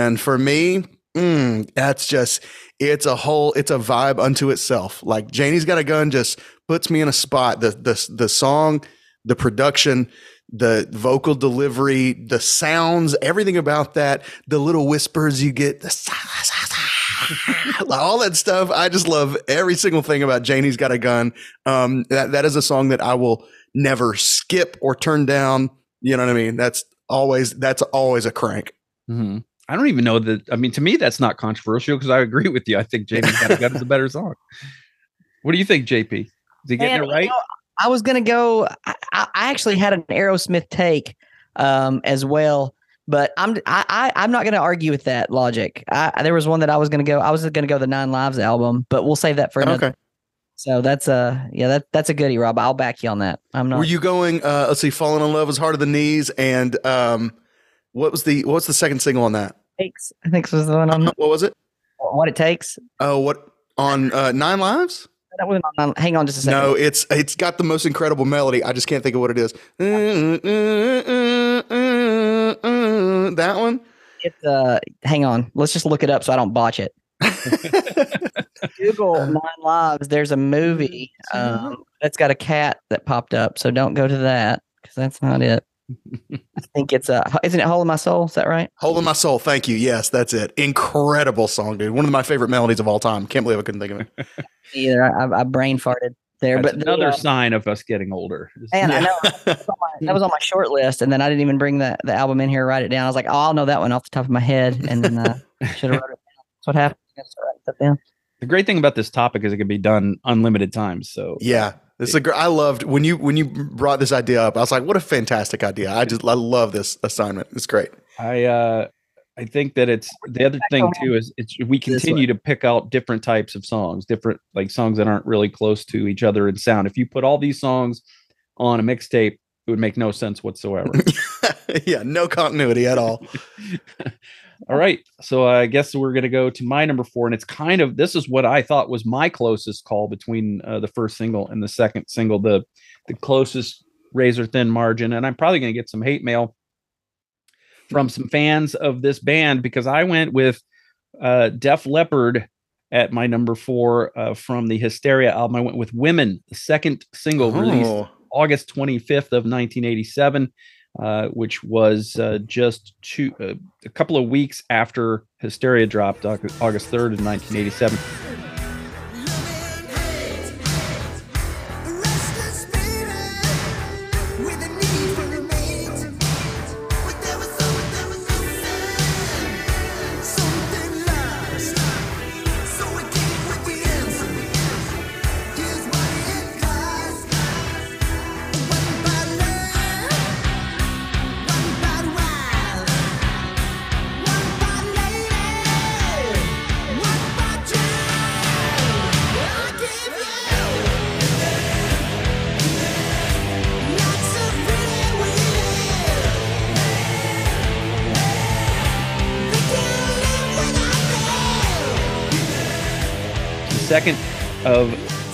And for me, mm, that's just, it's a whole, it's a vibe unto itself. Like Janie's Got a Gun just puts me in a spot. The, the, the song, the production, the vocal delivery, the sounds, everything about that, the little whispers you get, the <laughs> all that stuff. I just love every single thing about Janie's Got a Gun. Um, that, that is a song that I will never skip or turn down. You know what I mean? That's always, that's always a crank. Mhm. I don't even know that. I mean, to me, that's not controversial because I agree with you. I think Janie Got a is a better song. What do you think, JP? Is he getting Man, it you right? know, I was gonna go. I, I I actually had an Aerosmith take um, as well, but I'm I, I I'm not gonna argue with that logic. I, there was one that I was gonna go. I was gonna go the Nine Lives album, but we'll save that for another. Okay. So that's a yeah that that's a goodie, Rob. I'll back you on that. I'm not. Were you going? Uh, let's see. Falling in love is harder than the knees. And um, what was the what's the second single on that? takes? I think was the one on What was it? what it takes. Oh, what on uh, Nine Lives? That wasn't on. Hang on just a second. No, it's it's got the most incredible melody. I just can't think of what it is. That one. It's uh. Hang on. Let's just look it up so I don't botch it. <laughs> Google Nine Lives. There's a movie um, that's got a cat that popped up. So don't go to that because that's not it. I think it's a. Isn't it "Hole in My Soul"? Is that right? Hole in my soul. Thank you. Yes, that's it. Incredible song, dude. One of my favorite melodies of all time. Can't believe I couldn't think of it. <laughs> Either I, I brain farted. there. That's but the, another uh, sign of us getting older. man, I know that was, on my, that was on my short list, and then I didn't even bring the, the album in here, write it down. I was like, oh, I'll know that one off the top of my head, and then uh, <laughs> should have wrote it down. That's what happened. I gotta start writing stuff down. The great thing about this topic is it can be done unlimited times. So Yeah. This is a gr- I loved when you when you brought this idea up. I was like, "What a fantastic idea!" I just I love this assignment. It's great. I uh I think that it's the other thing too is it's we continue to pick out different types of songs, different like songs that aren't really close to each other in sound. If you put all these songs on a mixtape, it would make no sense whatsoever. <laughs> yeah, no continuity at all. <laughs> all right. So I guess we're going to go to my number 4 and it's kind of this is what I thought was my closest call between uh, the first single and the second single, the the closest razor thin margin and I'm probably going to get some hate mail from some fans of this band because I went with uh, Def Leppard at my number four uh, from the Hysteria album. I went with Women, the second single released Oh, August 25th of 1987, uh, which was uh, just two, uh, a couple of weeks after Hysteria dropped, August 3rd in 1987.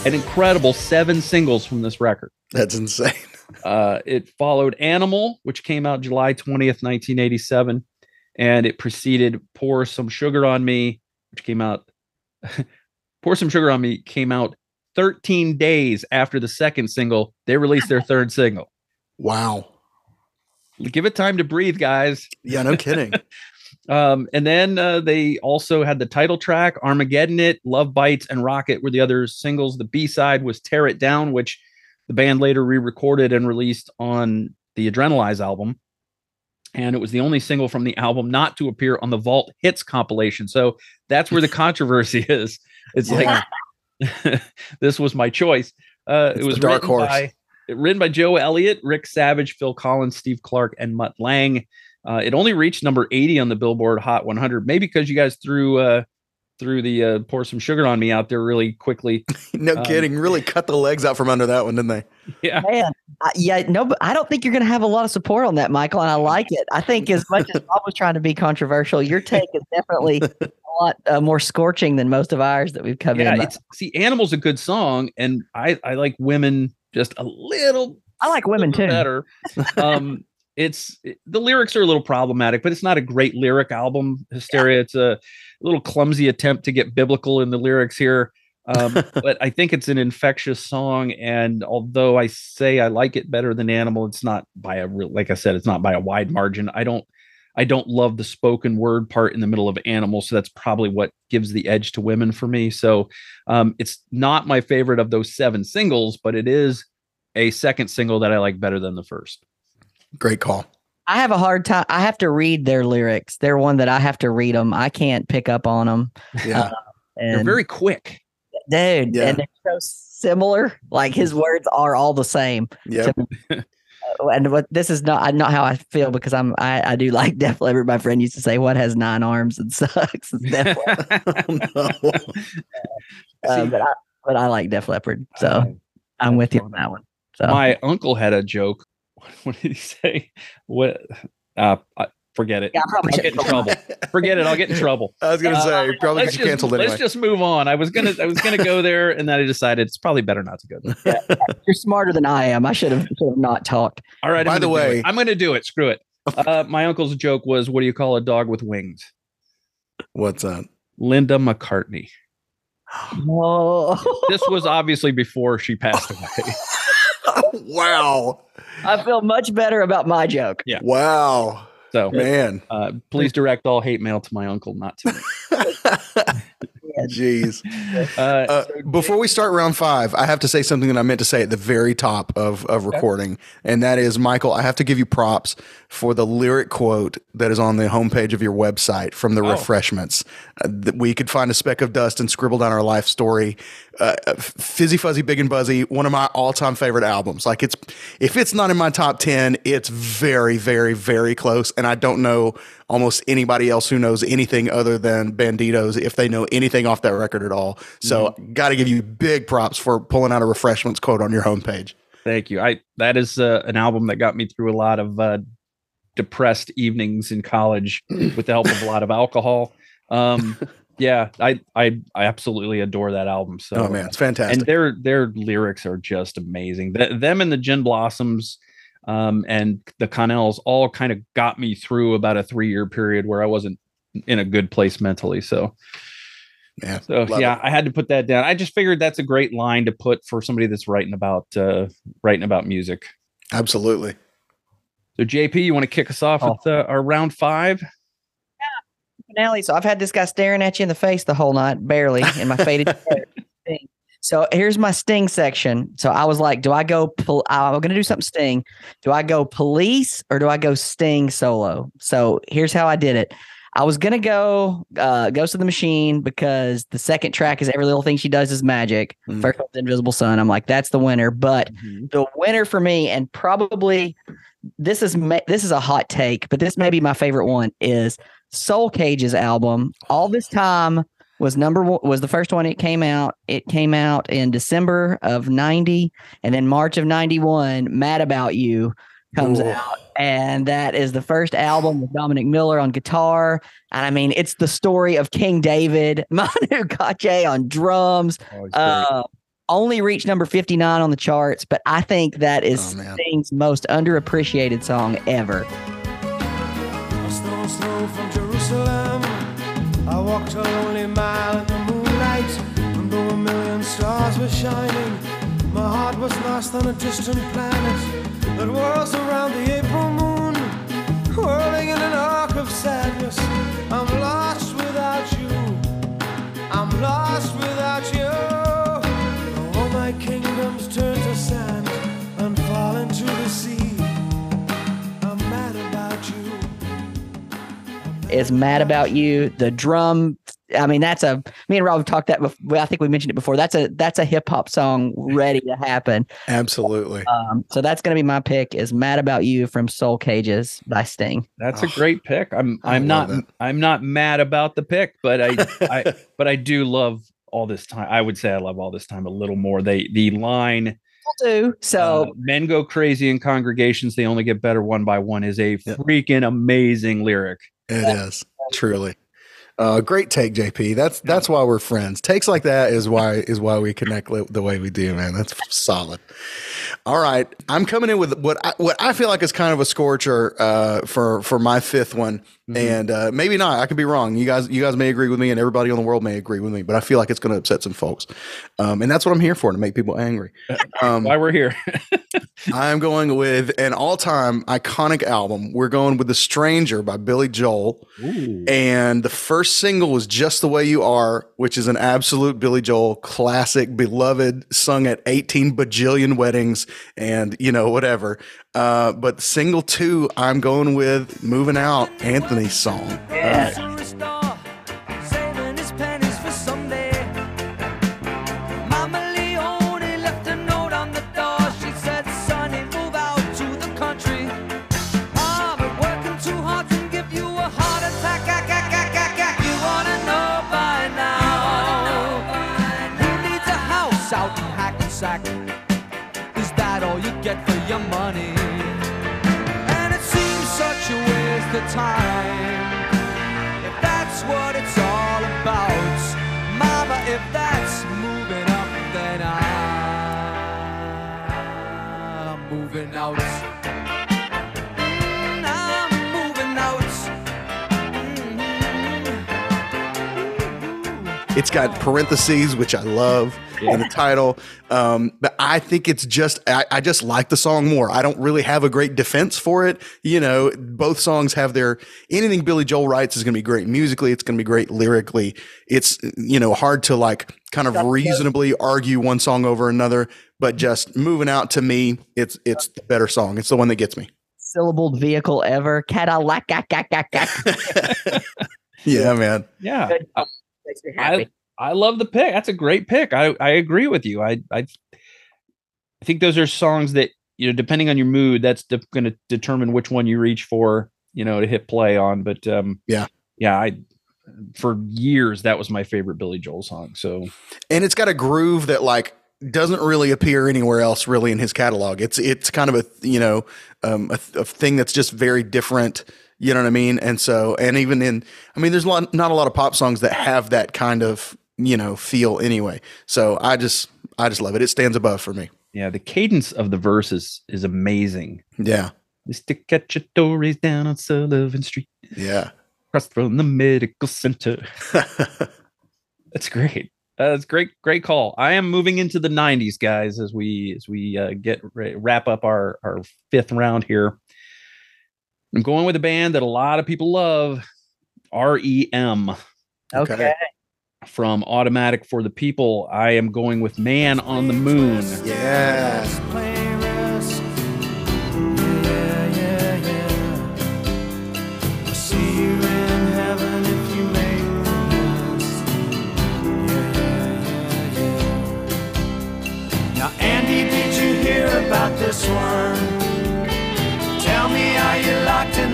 An incredible seven singles from this record. that's insane. Uh, it followed Animal, which came out July 20th, 1987. And it preceded Pour Some Sugar on Me, which came out, <laughs> Pour Some Sugar on Me came out 13 days after the second single. They released their third single. Wow. Give it time to breathe, guys. Yeah, no kidding. <laughs> Um, and then uh, they also had the title track, Armageddon It, Love Bites, and Rocket were the other singles. The B side was Tear It Down, which the band later re recorded and released on the Adrenalize album. And it was the only single from the album not to appear on the Vault Hits compilation. So that's where the <laughs> controversy is. It's like <laughs> this was my choice. Uh, it was dark written horse. by written by Joe Elliott, Rick Savage, Phil Collen, Steve Clark, and Mutt Lange. Uh, it only reached number 80 on the Billboard Hot 100. Maybe because you guys threw uh, threw the uh, pour some sugar on me out there really quickly. <laughs> No Um, kidding. Really <laughs> cut the legs out from under that one, didn't they? Yeah, Man, I, yeah, no, but I don't think you're going to have a lot of support on that, Michael, and I like it. I think as much as I was trying to be controversial, your take is definitely <laughs> a lot uh, more scorching than most of ours that we've come yeah. in. It's see, Animal's a good song, and I I like women just a little I like women too. better. Um, it's it- the lyrics are a little problematic, but it's not a great lyric album. Hysteria. It's a little clumsy attempt to get biblical in the lyrics here. Um, <laughs> but I think it's an infectious song, and although I say I like it better than Animal, it's not by a real, like I said, it's not by a wide margin. I don't, I don't love the spoken word part in the middle of Animal, so that's probably what gives the edge to Women for me. So, um, it's not my favorite of those seven singles, but it is a second single that I like better than the first. Great call. I have a hard time. I have to read their lyrics. They're one that I have to read them. I can't pick up on them. Yeah. And They're very quick. dude, Yeah. and they're so similar. Like his words are all the same. yeah. Uh, and what this is not not how I feel because I'm I, I do like <laughs> Def Leppard. My friend used to say, "What has nine arms and <laughs> sucks?" It's Def Leppard. <laughs> Oh, no. Uh, See, but I but I like Def Leppard, so uh, I'm with you on that one. So my uncle had a joke. <laughs> What did he say? What? Uh, I- forget it. yeah, I probably I'll get in trouble. Forget it. I'll get in trouble. <laughs> I was gonna Uh, say probably let's get you just, canceled let's just move on. I was gonna I was gonna go <laughs> there, and then I decided it's probably better not to go there. You're smarter than I am. I should have should have not talked. All right. By the way- it. I'm gonna do it. Screw it. Uh, my uncle's joke was, "What do you call a dog with wings?" What's that? Linda McCartney. <gasps> Oh, This was obviously before she passed away. <laughs> wow. I feel much better about my joke. Yeah. Wow. So Man. uh, please direct all hate mail to my uncle, not to me. <laughs> Jeez. Uh, Uh, before we start round five, I have to say something that I meant to say at the very top of, of recording, and that is, Michael, I have to give you props for the lyric quote that is on the homepage of your website from the Oh. refreshments. Uh, that we could find a speck of dust and scribble down our life story. Uh, uh, Fizzy Fuzzy Big and Buzzy, one of my all time favorite albums. Like it's, if it's not in my top ten, it's very, very, very close. And I don't know almost anybody else who knows anything other than Banditos if they know anything off that record at all. So, Mm-hmm. got to give you big props for pulling out a refreshments quote on your homepage. Thank you. I that is uh, an album that got me through a lot of uh, depressed evenings in college <clears throat> with the help of a lot of alcohol. Um, <laughs> yeah, I I I absolutely adore that album. So oh man, it's fantastic. and their their lyrics are just amazing. Th- them and the Gin Blossoms um, and the Connells all kind of got me through about a three year period where I wasn't in a good place mentally. So Man, so yeah, it. I had to put that down. I just figured that's a great line to put for somebody that's writing about uh, writing about music. absolutely. So JP, you want to kick us off Oh. with uh, our round five? Yeah, finale. So I've had this guy staring at you in the face the whole night, barely in my faded <laughs> So here's my sting section. So I was like, do I go? Pol- I'm going to do something sting. Do I go police or do I go sting solo? So here's how I did it. I was gonna go uh, Ghost of the Machine because the second track is every little thing she does is magic. Mm. First one's Invisible Sun. I'm like, that's the winner. But the winner for me, and probably this is this is a hot take, but this may be my favorite one is Soul Cages album. All this time was number one was the first one it came out. It came out in December of 90 and then March of 91 Mad About You comes Whoa. out and that is the first album with Dominic Miller on guitar. And I mean, it's the story of King David, <laughs> Manu Katché on drums, uh, only reached number 59 on the charts, but I think that is Oh. Sting's most underappreciated song ever. A stone's throw from Jerusalem. I walked a lonely mile in the moonlight, and though a million stars were shining, my heart was lost on a distant planet that whirls around the April moon, whirling in an arc of sadness. I'm lost without you. I'm lost is mad about you. The drum, I mean, that's a me and Rob have talked that. Before, I think we mentioned it before. That's a that's a hip hop song ready to happen. Absolutely. Um, so that's gonna be my pick. Is mad about you from Soul Cages by Sting. That's a Oh, great pick. I'm I I'm not it. I'm not mad about the pick, but I <laughs> I but I do love all this time. I would say I love all this time a little more. They the line do. So uh, men go crazy in congregations, they only get better one by one is a Yep. freaking amazing lyric. It is truly. Uh, great take, JP. That's that's why we're friends. Takes like that is why is why we connect li- the way we do, man. That's solid. All right, I'm coming in with what I, what I feel like is kind of a scorcher uh, for for my fifth one, and uh, maybe not. I could be wrong. You guys you guys may agree with me, and everybody in the world may agree with me, but I feel like it's going to upset some folks, um, and that's what I'm here for to make people angry. Um, Why we're here. <laughs> I'm going with an all time iconic album. We're going with The Stranger by Billy Joel. And the first single was Just the Way You Are, which is an absolute Billy Joel classic, beloved, sung at 18 bajillion weddings and, you know, whatever. Uh, but single two, I'm going with Moving Out, Anthony's song. Superstar, saving money? And it seems such a waste of time. If that's what it's all about, Mama, if that's moving up, then I'm moving out. It's got parentheses, which I love in the title. Um, but I think it's just I, I just like the song more. I don't really have a great defense for it. You know, both songs have their anything Billy Joel writes is going to be great musically. It's going to be great lyrically. It's you know hard to like kind of reasonably argue one song over another. But just moving out to me, it's it's the better song. It's the one that gets me. Syllabled vehicle ever. Cadillac. <laughs> Yeah, man. Yeah. Good. I, Makes me I. I love the pick. That's a great pick. I, I agree with you. I, I I think those are songs that you know, depending on your mood, that's de- going to determine which one you reach for, you know, to hit play on. But um, Yeah. yeah, I for years that was my favorite Billy Joel song. So and it's got a groove that like doesn't really appear anywhere else really in his catalog. It's it's kind of a you know um, a, a thing that's just very different. You know what I mean? And so and even in I mean, there's a lot, not a lot of pop songs that have that kind of you know feel anyway. So I just I just love it. It stands above for me. yeah, the cadence of the verses is amazing. Yeah, Mr. Cacciatore down on Sullivan Street, yeah. across from the medical center. <laughs> That's great. Uh, That's great. Great call. I am moving into the 90s, guys, as we as we uh, get ra- wrap up our our fifth round here. I'm going with a band that a lot of people love, REM Okay. Okay. from Automatic for the People. I am going with Man on the Moon. yeah. Playlist. Yeah,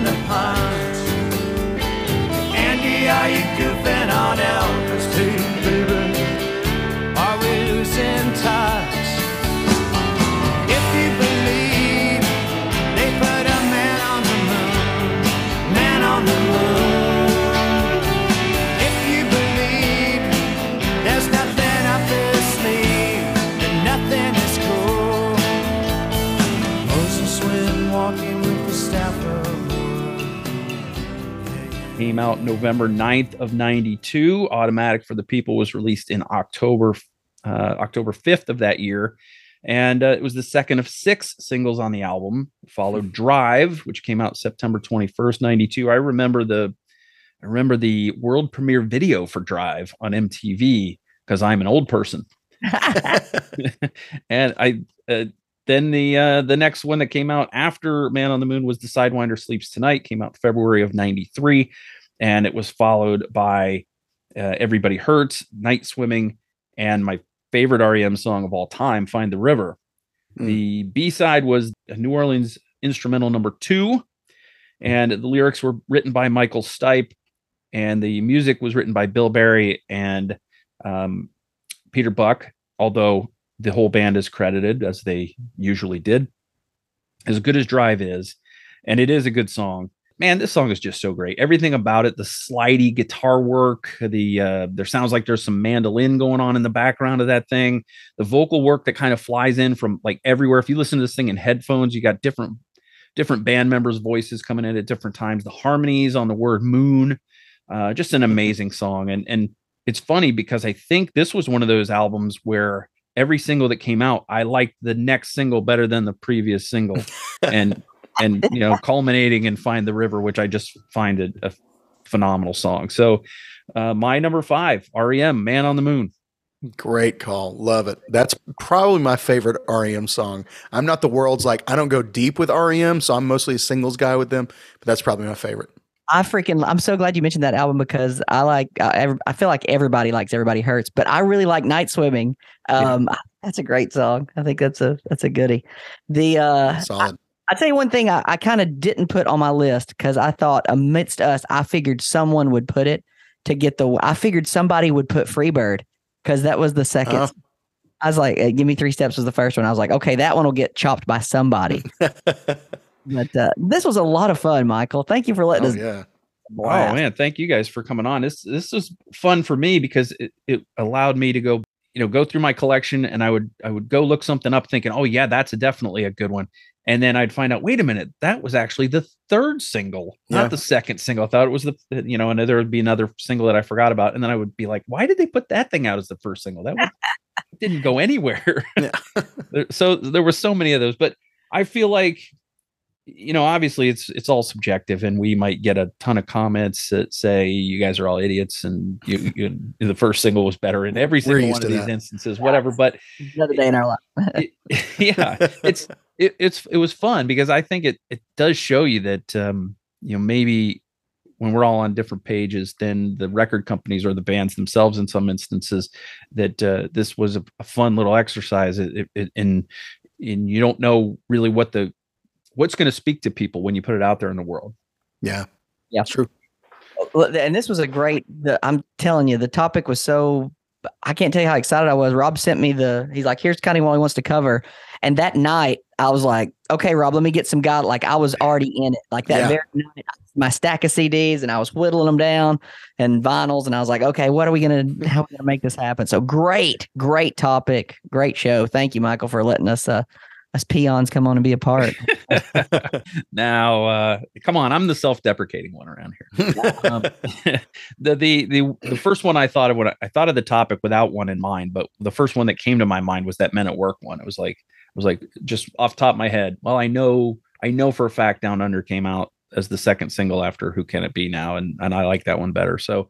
the punch? Andy, are you goofing on Elvis November 9th of 92. Automatic for the People was released in October uh, October 5th of that year. And uh, it was the second of six singles on the album. Followed Drive, which came out September 21st, 92. I remember the I remember the world premiere video for Drive on MTV because I'm an old person. <laughs> and I uh, then the uh, the next one that came out after Man on the Moon was The Sidewinder Sleeps Tonite. Came out February of '93, and it was followed by uh, Everybody Hurts, Night Swimming, and my favorite REM song of all time, Find the River. Hmm. The B side was New Orleans instrumental number two, and the lyrics were written by Michael Stipe, and the music was written by Bill Berry and um, Peter Buck, although the whole band is credited as they usually did. As good as Drive is, and it is a good song. Man, this song is just so great. Everything about it, the slidey guitar work, the uh, there sounds like there's some mandolin going on in the background of that thing. The vocal work that kind of flies in from like everywhere. If you listen to this thing in headphones, you got different different band members' voices coming in at different times. The harmonies on the word moon, uh, just an amazing song. And and it's funny because I think this was one of those albums where every single that came out, I liked the next single better than the previous single, and <laughs> and you know, <laughs> culminating in "Find the River," which I just find it a phenomenal song. So, uh, my number five, REM, "Man on the Moon." Great call. Love it. That's probably my favorite REM song. I'm not the world's like, I don't go deep with REM, so I'm mostly a singles guy with them, but that's probably my favorite. I freaking I'm so glad you mentioned that album because I like uh, every, I feel like everybody likes Everybody Hurts, but I really like Night Swimming. Um that's a great song. I think that's a that's a goodie. The uh Solid. I tell you one thing I, I kind of didn't put on my list because I thought amidst us, I figured someone would put it to get the I figured somebody would put Freebird because that was the second. Uh-huh. I was like, give me three steps was the first one. I was like, okay, that one will get chopped by somebody. <laughs> but uh, this was a lot of fun, Michael. Thank you for letting oh, us yeah. Oh man, thank you guys for coming on. This this was fun for me because it, it allowed me to go, you know, go through my collection and I would I would go look something up thinking, oh yeah, that's a, definitely a good one. And then I'd find out, wait a minute, that was actually the third single, Yeah. not the second single. I thought it was the, you know, and there would be another single that I forgot about. And then I would be like, why did they put that thing out as the first single? That was, <laughs> didn't go anywhere. Yeah. <laughs> So there were so many of those, but I feel like, you know, obviously it's it's all subjective, and we might get a ton of comments that say you guys are all idiots, and you, <laughs> you the first single was better in every single one of these that. instances, whatever. But Another day in our life. <laughs> it- <laughs> yeah, it's it, it's it was fun because I think it it does show you that um, you know maybe when we're all on different pages than the record companies or the bands themselves in some instances that uh, this was a, a fun little exercise it, it, it- and and you don't know really what the what's going to speak to people when you put it out there in the world Yeah. Yeah. True. And this was a great the, i'm telling you the topic was so i can't tell you how excited i was rob sent me the he's like here's kind of what he wants to cover and that night i was like okay rob let me get some guy like i was already in it like that Yeah. very night my stack of cds and i was whittling them down and vinyls and i was like okay what are we gonna how are we gonna make this happen so great great topic great show thank you michael for letting us uh us peons come on and be a part <laughs> now uh come on i'm the self-deprecating one around here <laughs> um, <laughs> the, the the the first one I thought of when I, I thought of the topic without one in mind, but the first one that came to my mind was that Men at Work one. It was like it was like just off the top of my head. Well, I know I know for a fact Down Under came out as the second single after Who Can It Be Now, and and I like that one better. So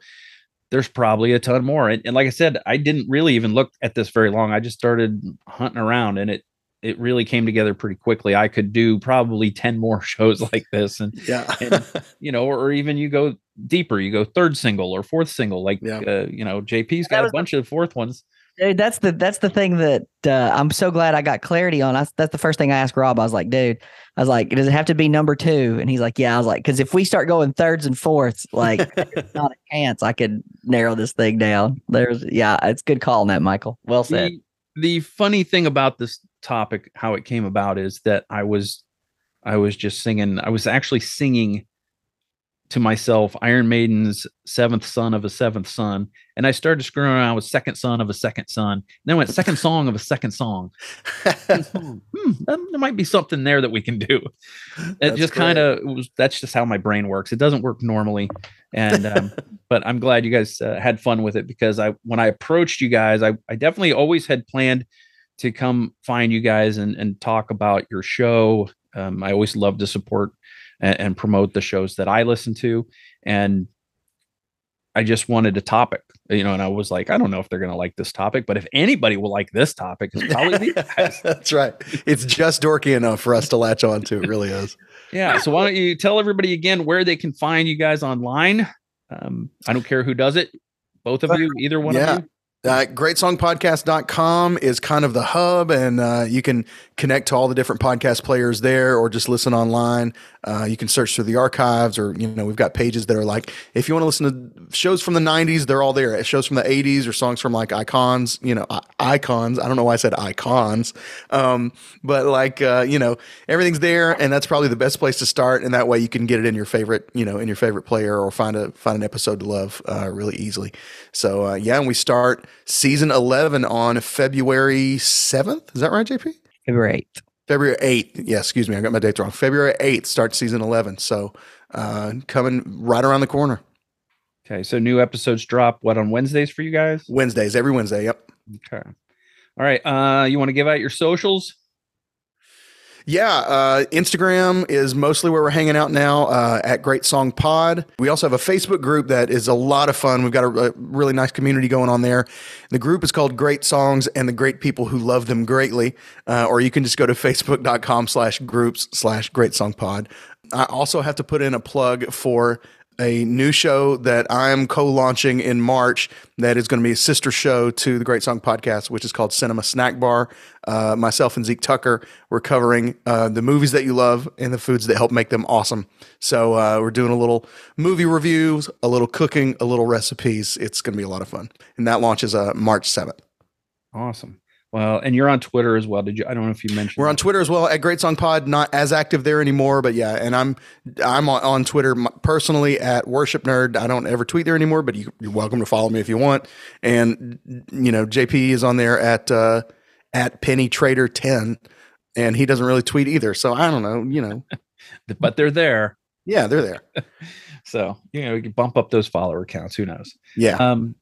there's probably a ton more. And, and like I said, I didn't really even look at this very long. I just started hunting around, and it it really came together pretty quickly. I could do probably ten more <laughs> shows like this, and Yeah. And- <laughs> you know, or, or even you go deeper, you go third single or fourth single, like Yeah. uh, you know, JP's got a was the- bunch of fourth ones. Dude, that's the that's the thing that uh, I'm so glad I got clarity on. I, that's the first thing I asked Rob. I was like, dude, I was like, does it have to be number two? And he's like, yeah. I was like, because if we start going thirds and fourths, like, <laughs> there's not a chance I could narrow this thing down. There's, yeah, it's good call on that, Michael. Well said. The, the funny thing about this topic, how it came about, is that I was, I was just singing. I was actually singing to myself Iron Maiden's Seventh Son of a Seventh Son, and I started screwing around with Second Son of a Second Son. And then went Second Song of a Second Song. <laughs> Hmm, there might be something there that we can do. It That's just kind of was. That's just how my brain works. It doesn't work normally, and um, <laughs> but I'm glad you guys uh, had fun with it because I when I approached you guys, I I definitely always had planned to come find you guys and and talk about your show. Um, I always love to support and, and promote the shows that I listen to, and I just wanted a topic, you know. And I was like, I don't know if they're gonna like this topic, but if anybody will like this topic, it's probably these <laughs> guys. That's right. It's just dorky enough for us to latch on to. It really is. Yeah. So why don't you tell everybody again where they can find you guys online? Um, I don't care who does it. Both of you, either one Yeah. of you. Uh, greatsongpodcast.com is kind of the hub, and uh, you can connect to all the different podcast players there or just listen online. Uh, you can search through the archives, or, you know, we've got pages that are like, if you want to listen to shows from the 90s, they're all there. Shows from the 80s or songs from like icons, you know, I- icons. I don't know why I said icons, um, but like, uh, you know, everything's there, and that's probably the best place to start. And that way you can get it in your favorite, you know, in your favorite player or find a find an episode to love uh, really easily. So uh, yeah, and we start season eleven on February seventh. Is that right, JP? February 8th. February eighth. Yeah, excuse me, I got my dates wrong. February eighth starts season eleven. So uh, coming right around the corner. Okay. So new episodes drop what on Wednesdays for you guys? Wednesdays, every Wednesday. Yep. Okay. All right. Uh, you want to give out your socials? Yeah, uh, Instagram is mostly where we're hanging out now uh, at Great Song Pod. We also have a Facebook group that is a lot of fun. We've got a, a really nice community going on there. The group is called Great Songs and the Great People Who Love Them Greatly. Uh, or you can just go to <laughs> facebook.com slash groups slash Great Song Pod. I also have to put in a plug for a new show that I'm co-launching in March that is going to be a sister show to the Great Song Podcast, which is called Cinema Snack Bar. Uh, myself and Zeke Tucker, we're covering uh, the movies that you love and the foods that help make them awesome. So uh, we're doing a little movie reviews, a little cooking, a little recipes. It's going to be a lot of fun, and that launches uh, March seventh. Awesome. Well, and you're on Twitter as well. Did you? I don't know if you mentioned. We're on. Twitter as well at Great Song Pod. Not as active there anymore, but yeah. And I'm I'm on, on Twitter personally at Worship Nerd. I don't ever tweet there anymore, but you, you're welcome to follow me if you want. And you know, JP is on there at uh, at Penny Trader Ten. and he doesn't really tweet either. So I don't know. You know, <laughs> but they're there. yeah, they're there. <laughs> So, you know, we can bump up those follower counts. Who knows? Yeah, Um,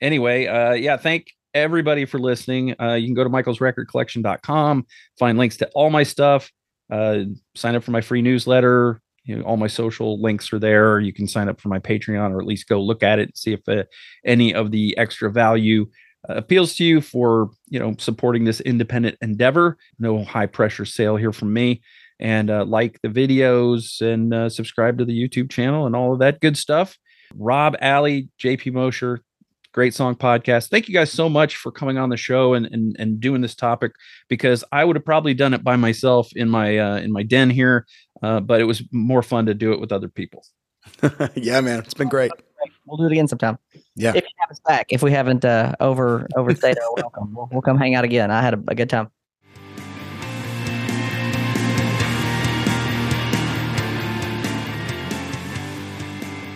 anyway, uh, yeah, thank everybody for listening. Uh, you can go to michaelsrecordcollection.com, find links to all my stuff, uh, sign up for my free newsletter. You know, all my social links are there. You can sign up for my Patreon or at least go look at it, and see if uh, any of the extra value uh, appeals to you for you know supporting this independent endeavor. No high pressure sale here from me. And uh, like the videos and uh, subscribe to the YouTube channel and all of that good stuff. Rob Alley, JP Moser, great song podcast. Thank you guys so much for coming on the show and and, and doing this topic because I would have probably done it by myself in my uh, in my den here, uh, but it was more fun to do it with other people. <laughs> yeah, man, it's been great. We'll do it again sometime. Yeah. If you have us back, if we haven't uh, over overstayed our <laughs> welcome, we'll, we'll come hang out again. I had a, a good time.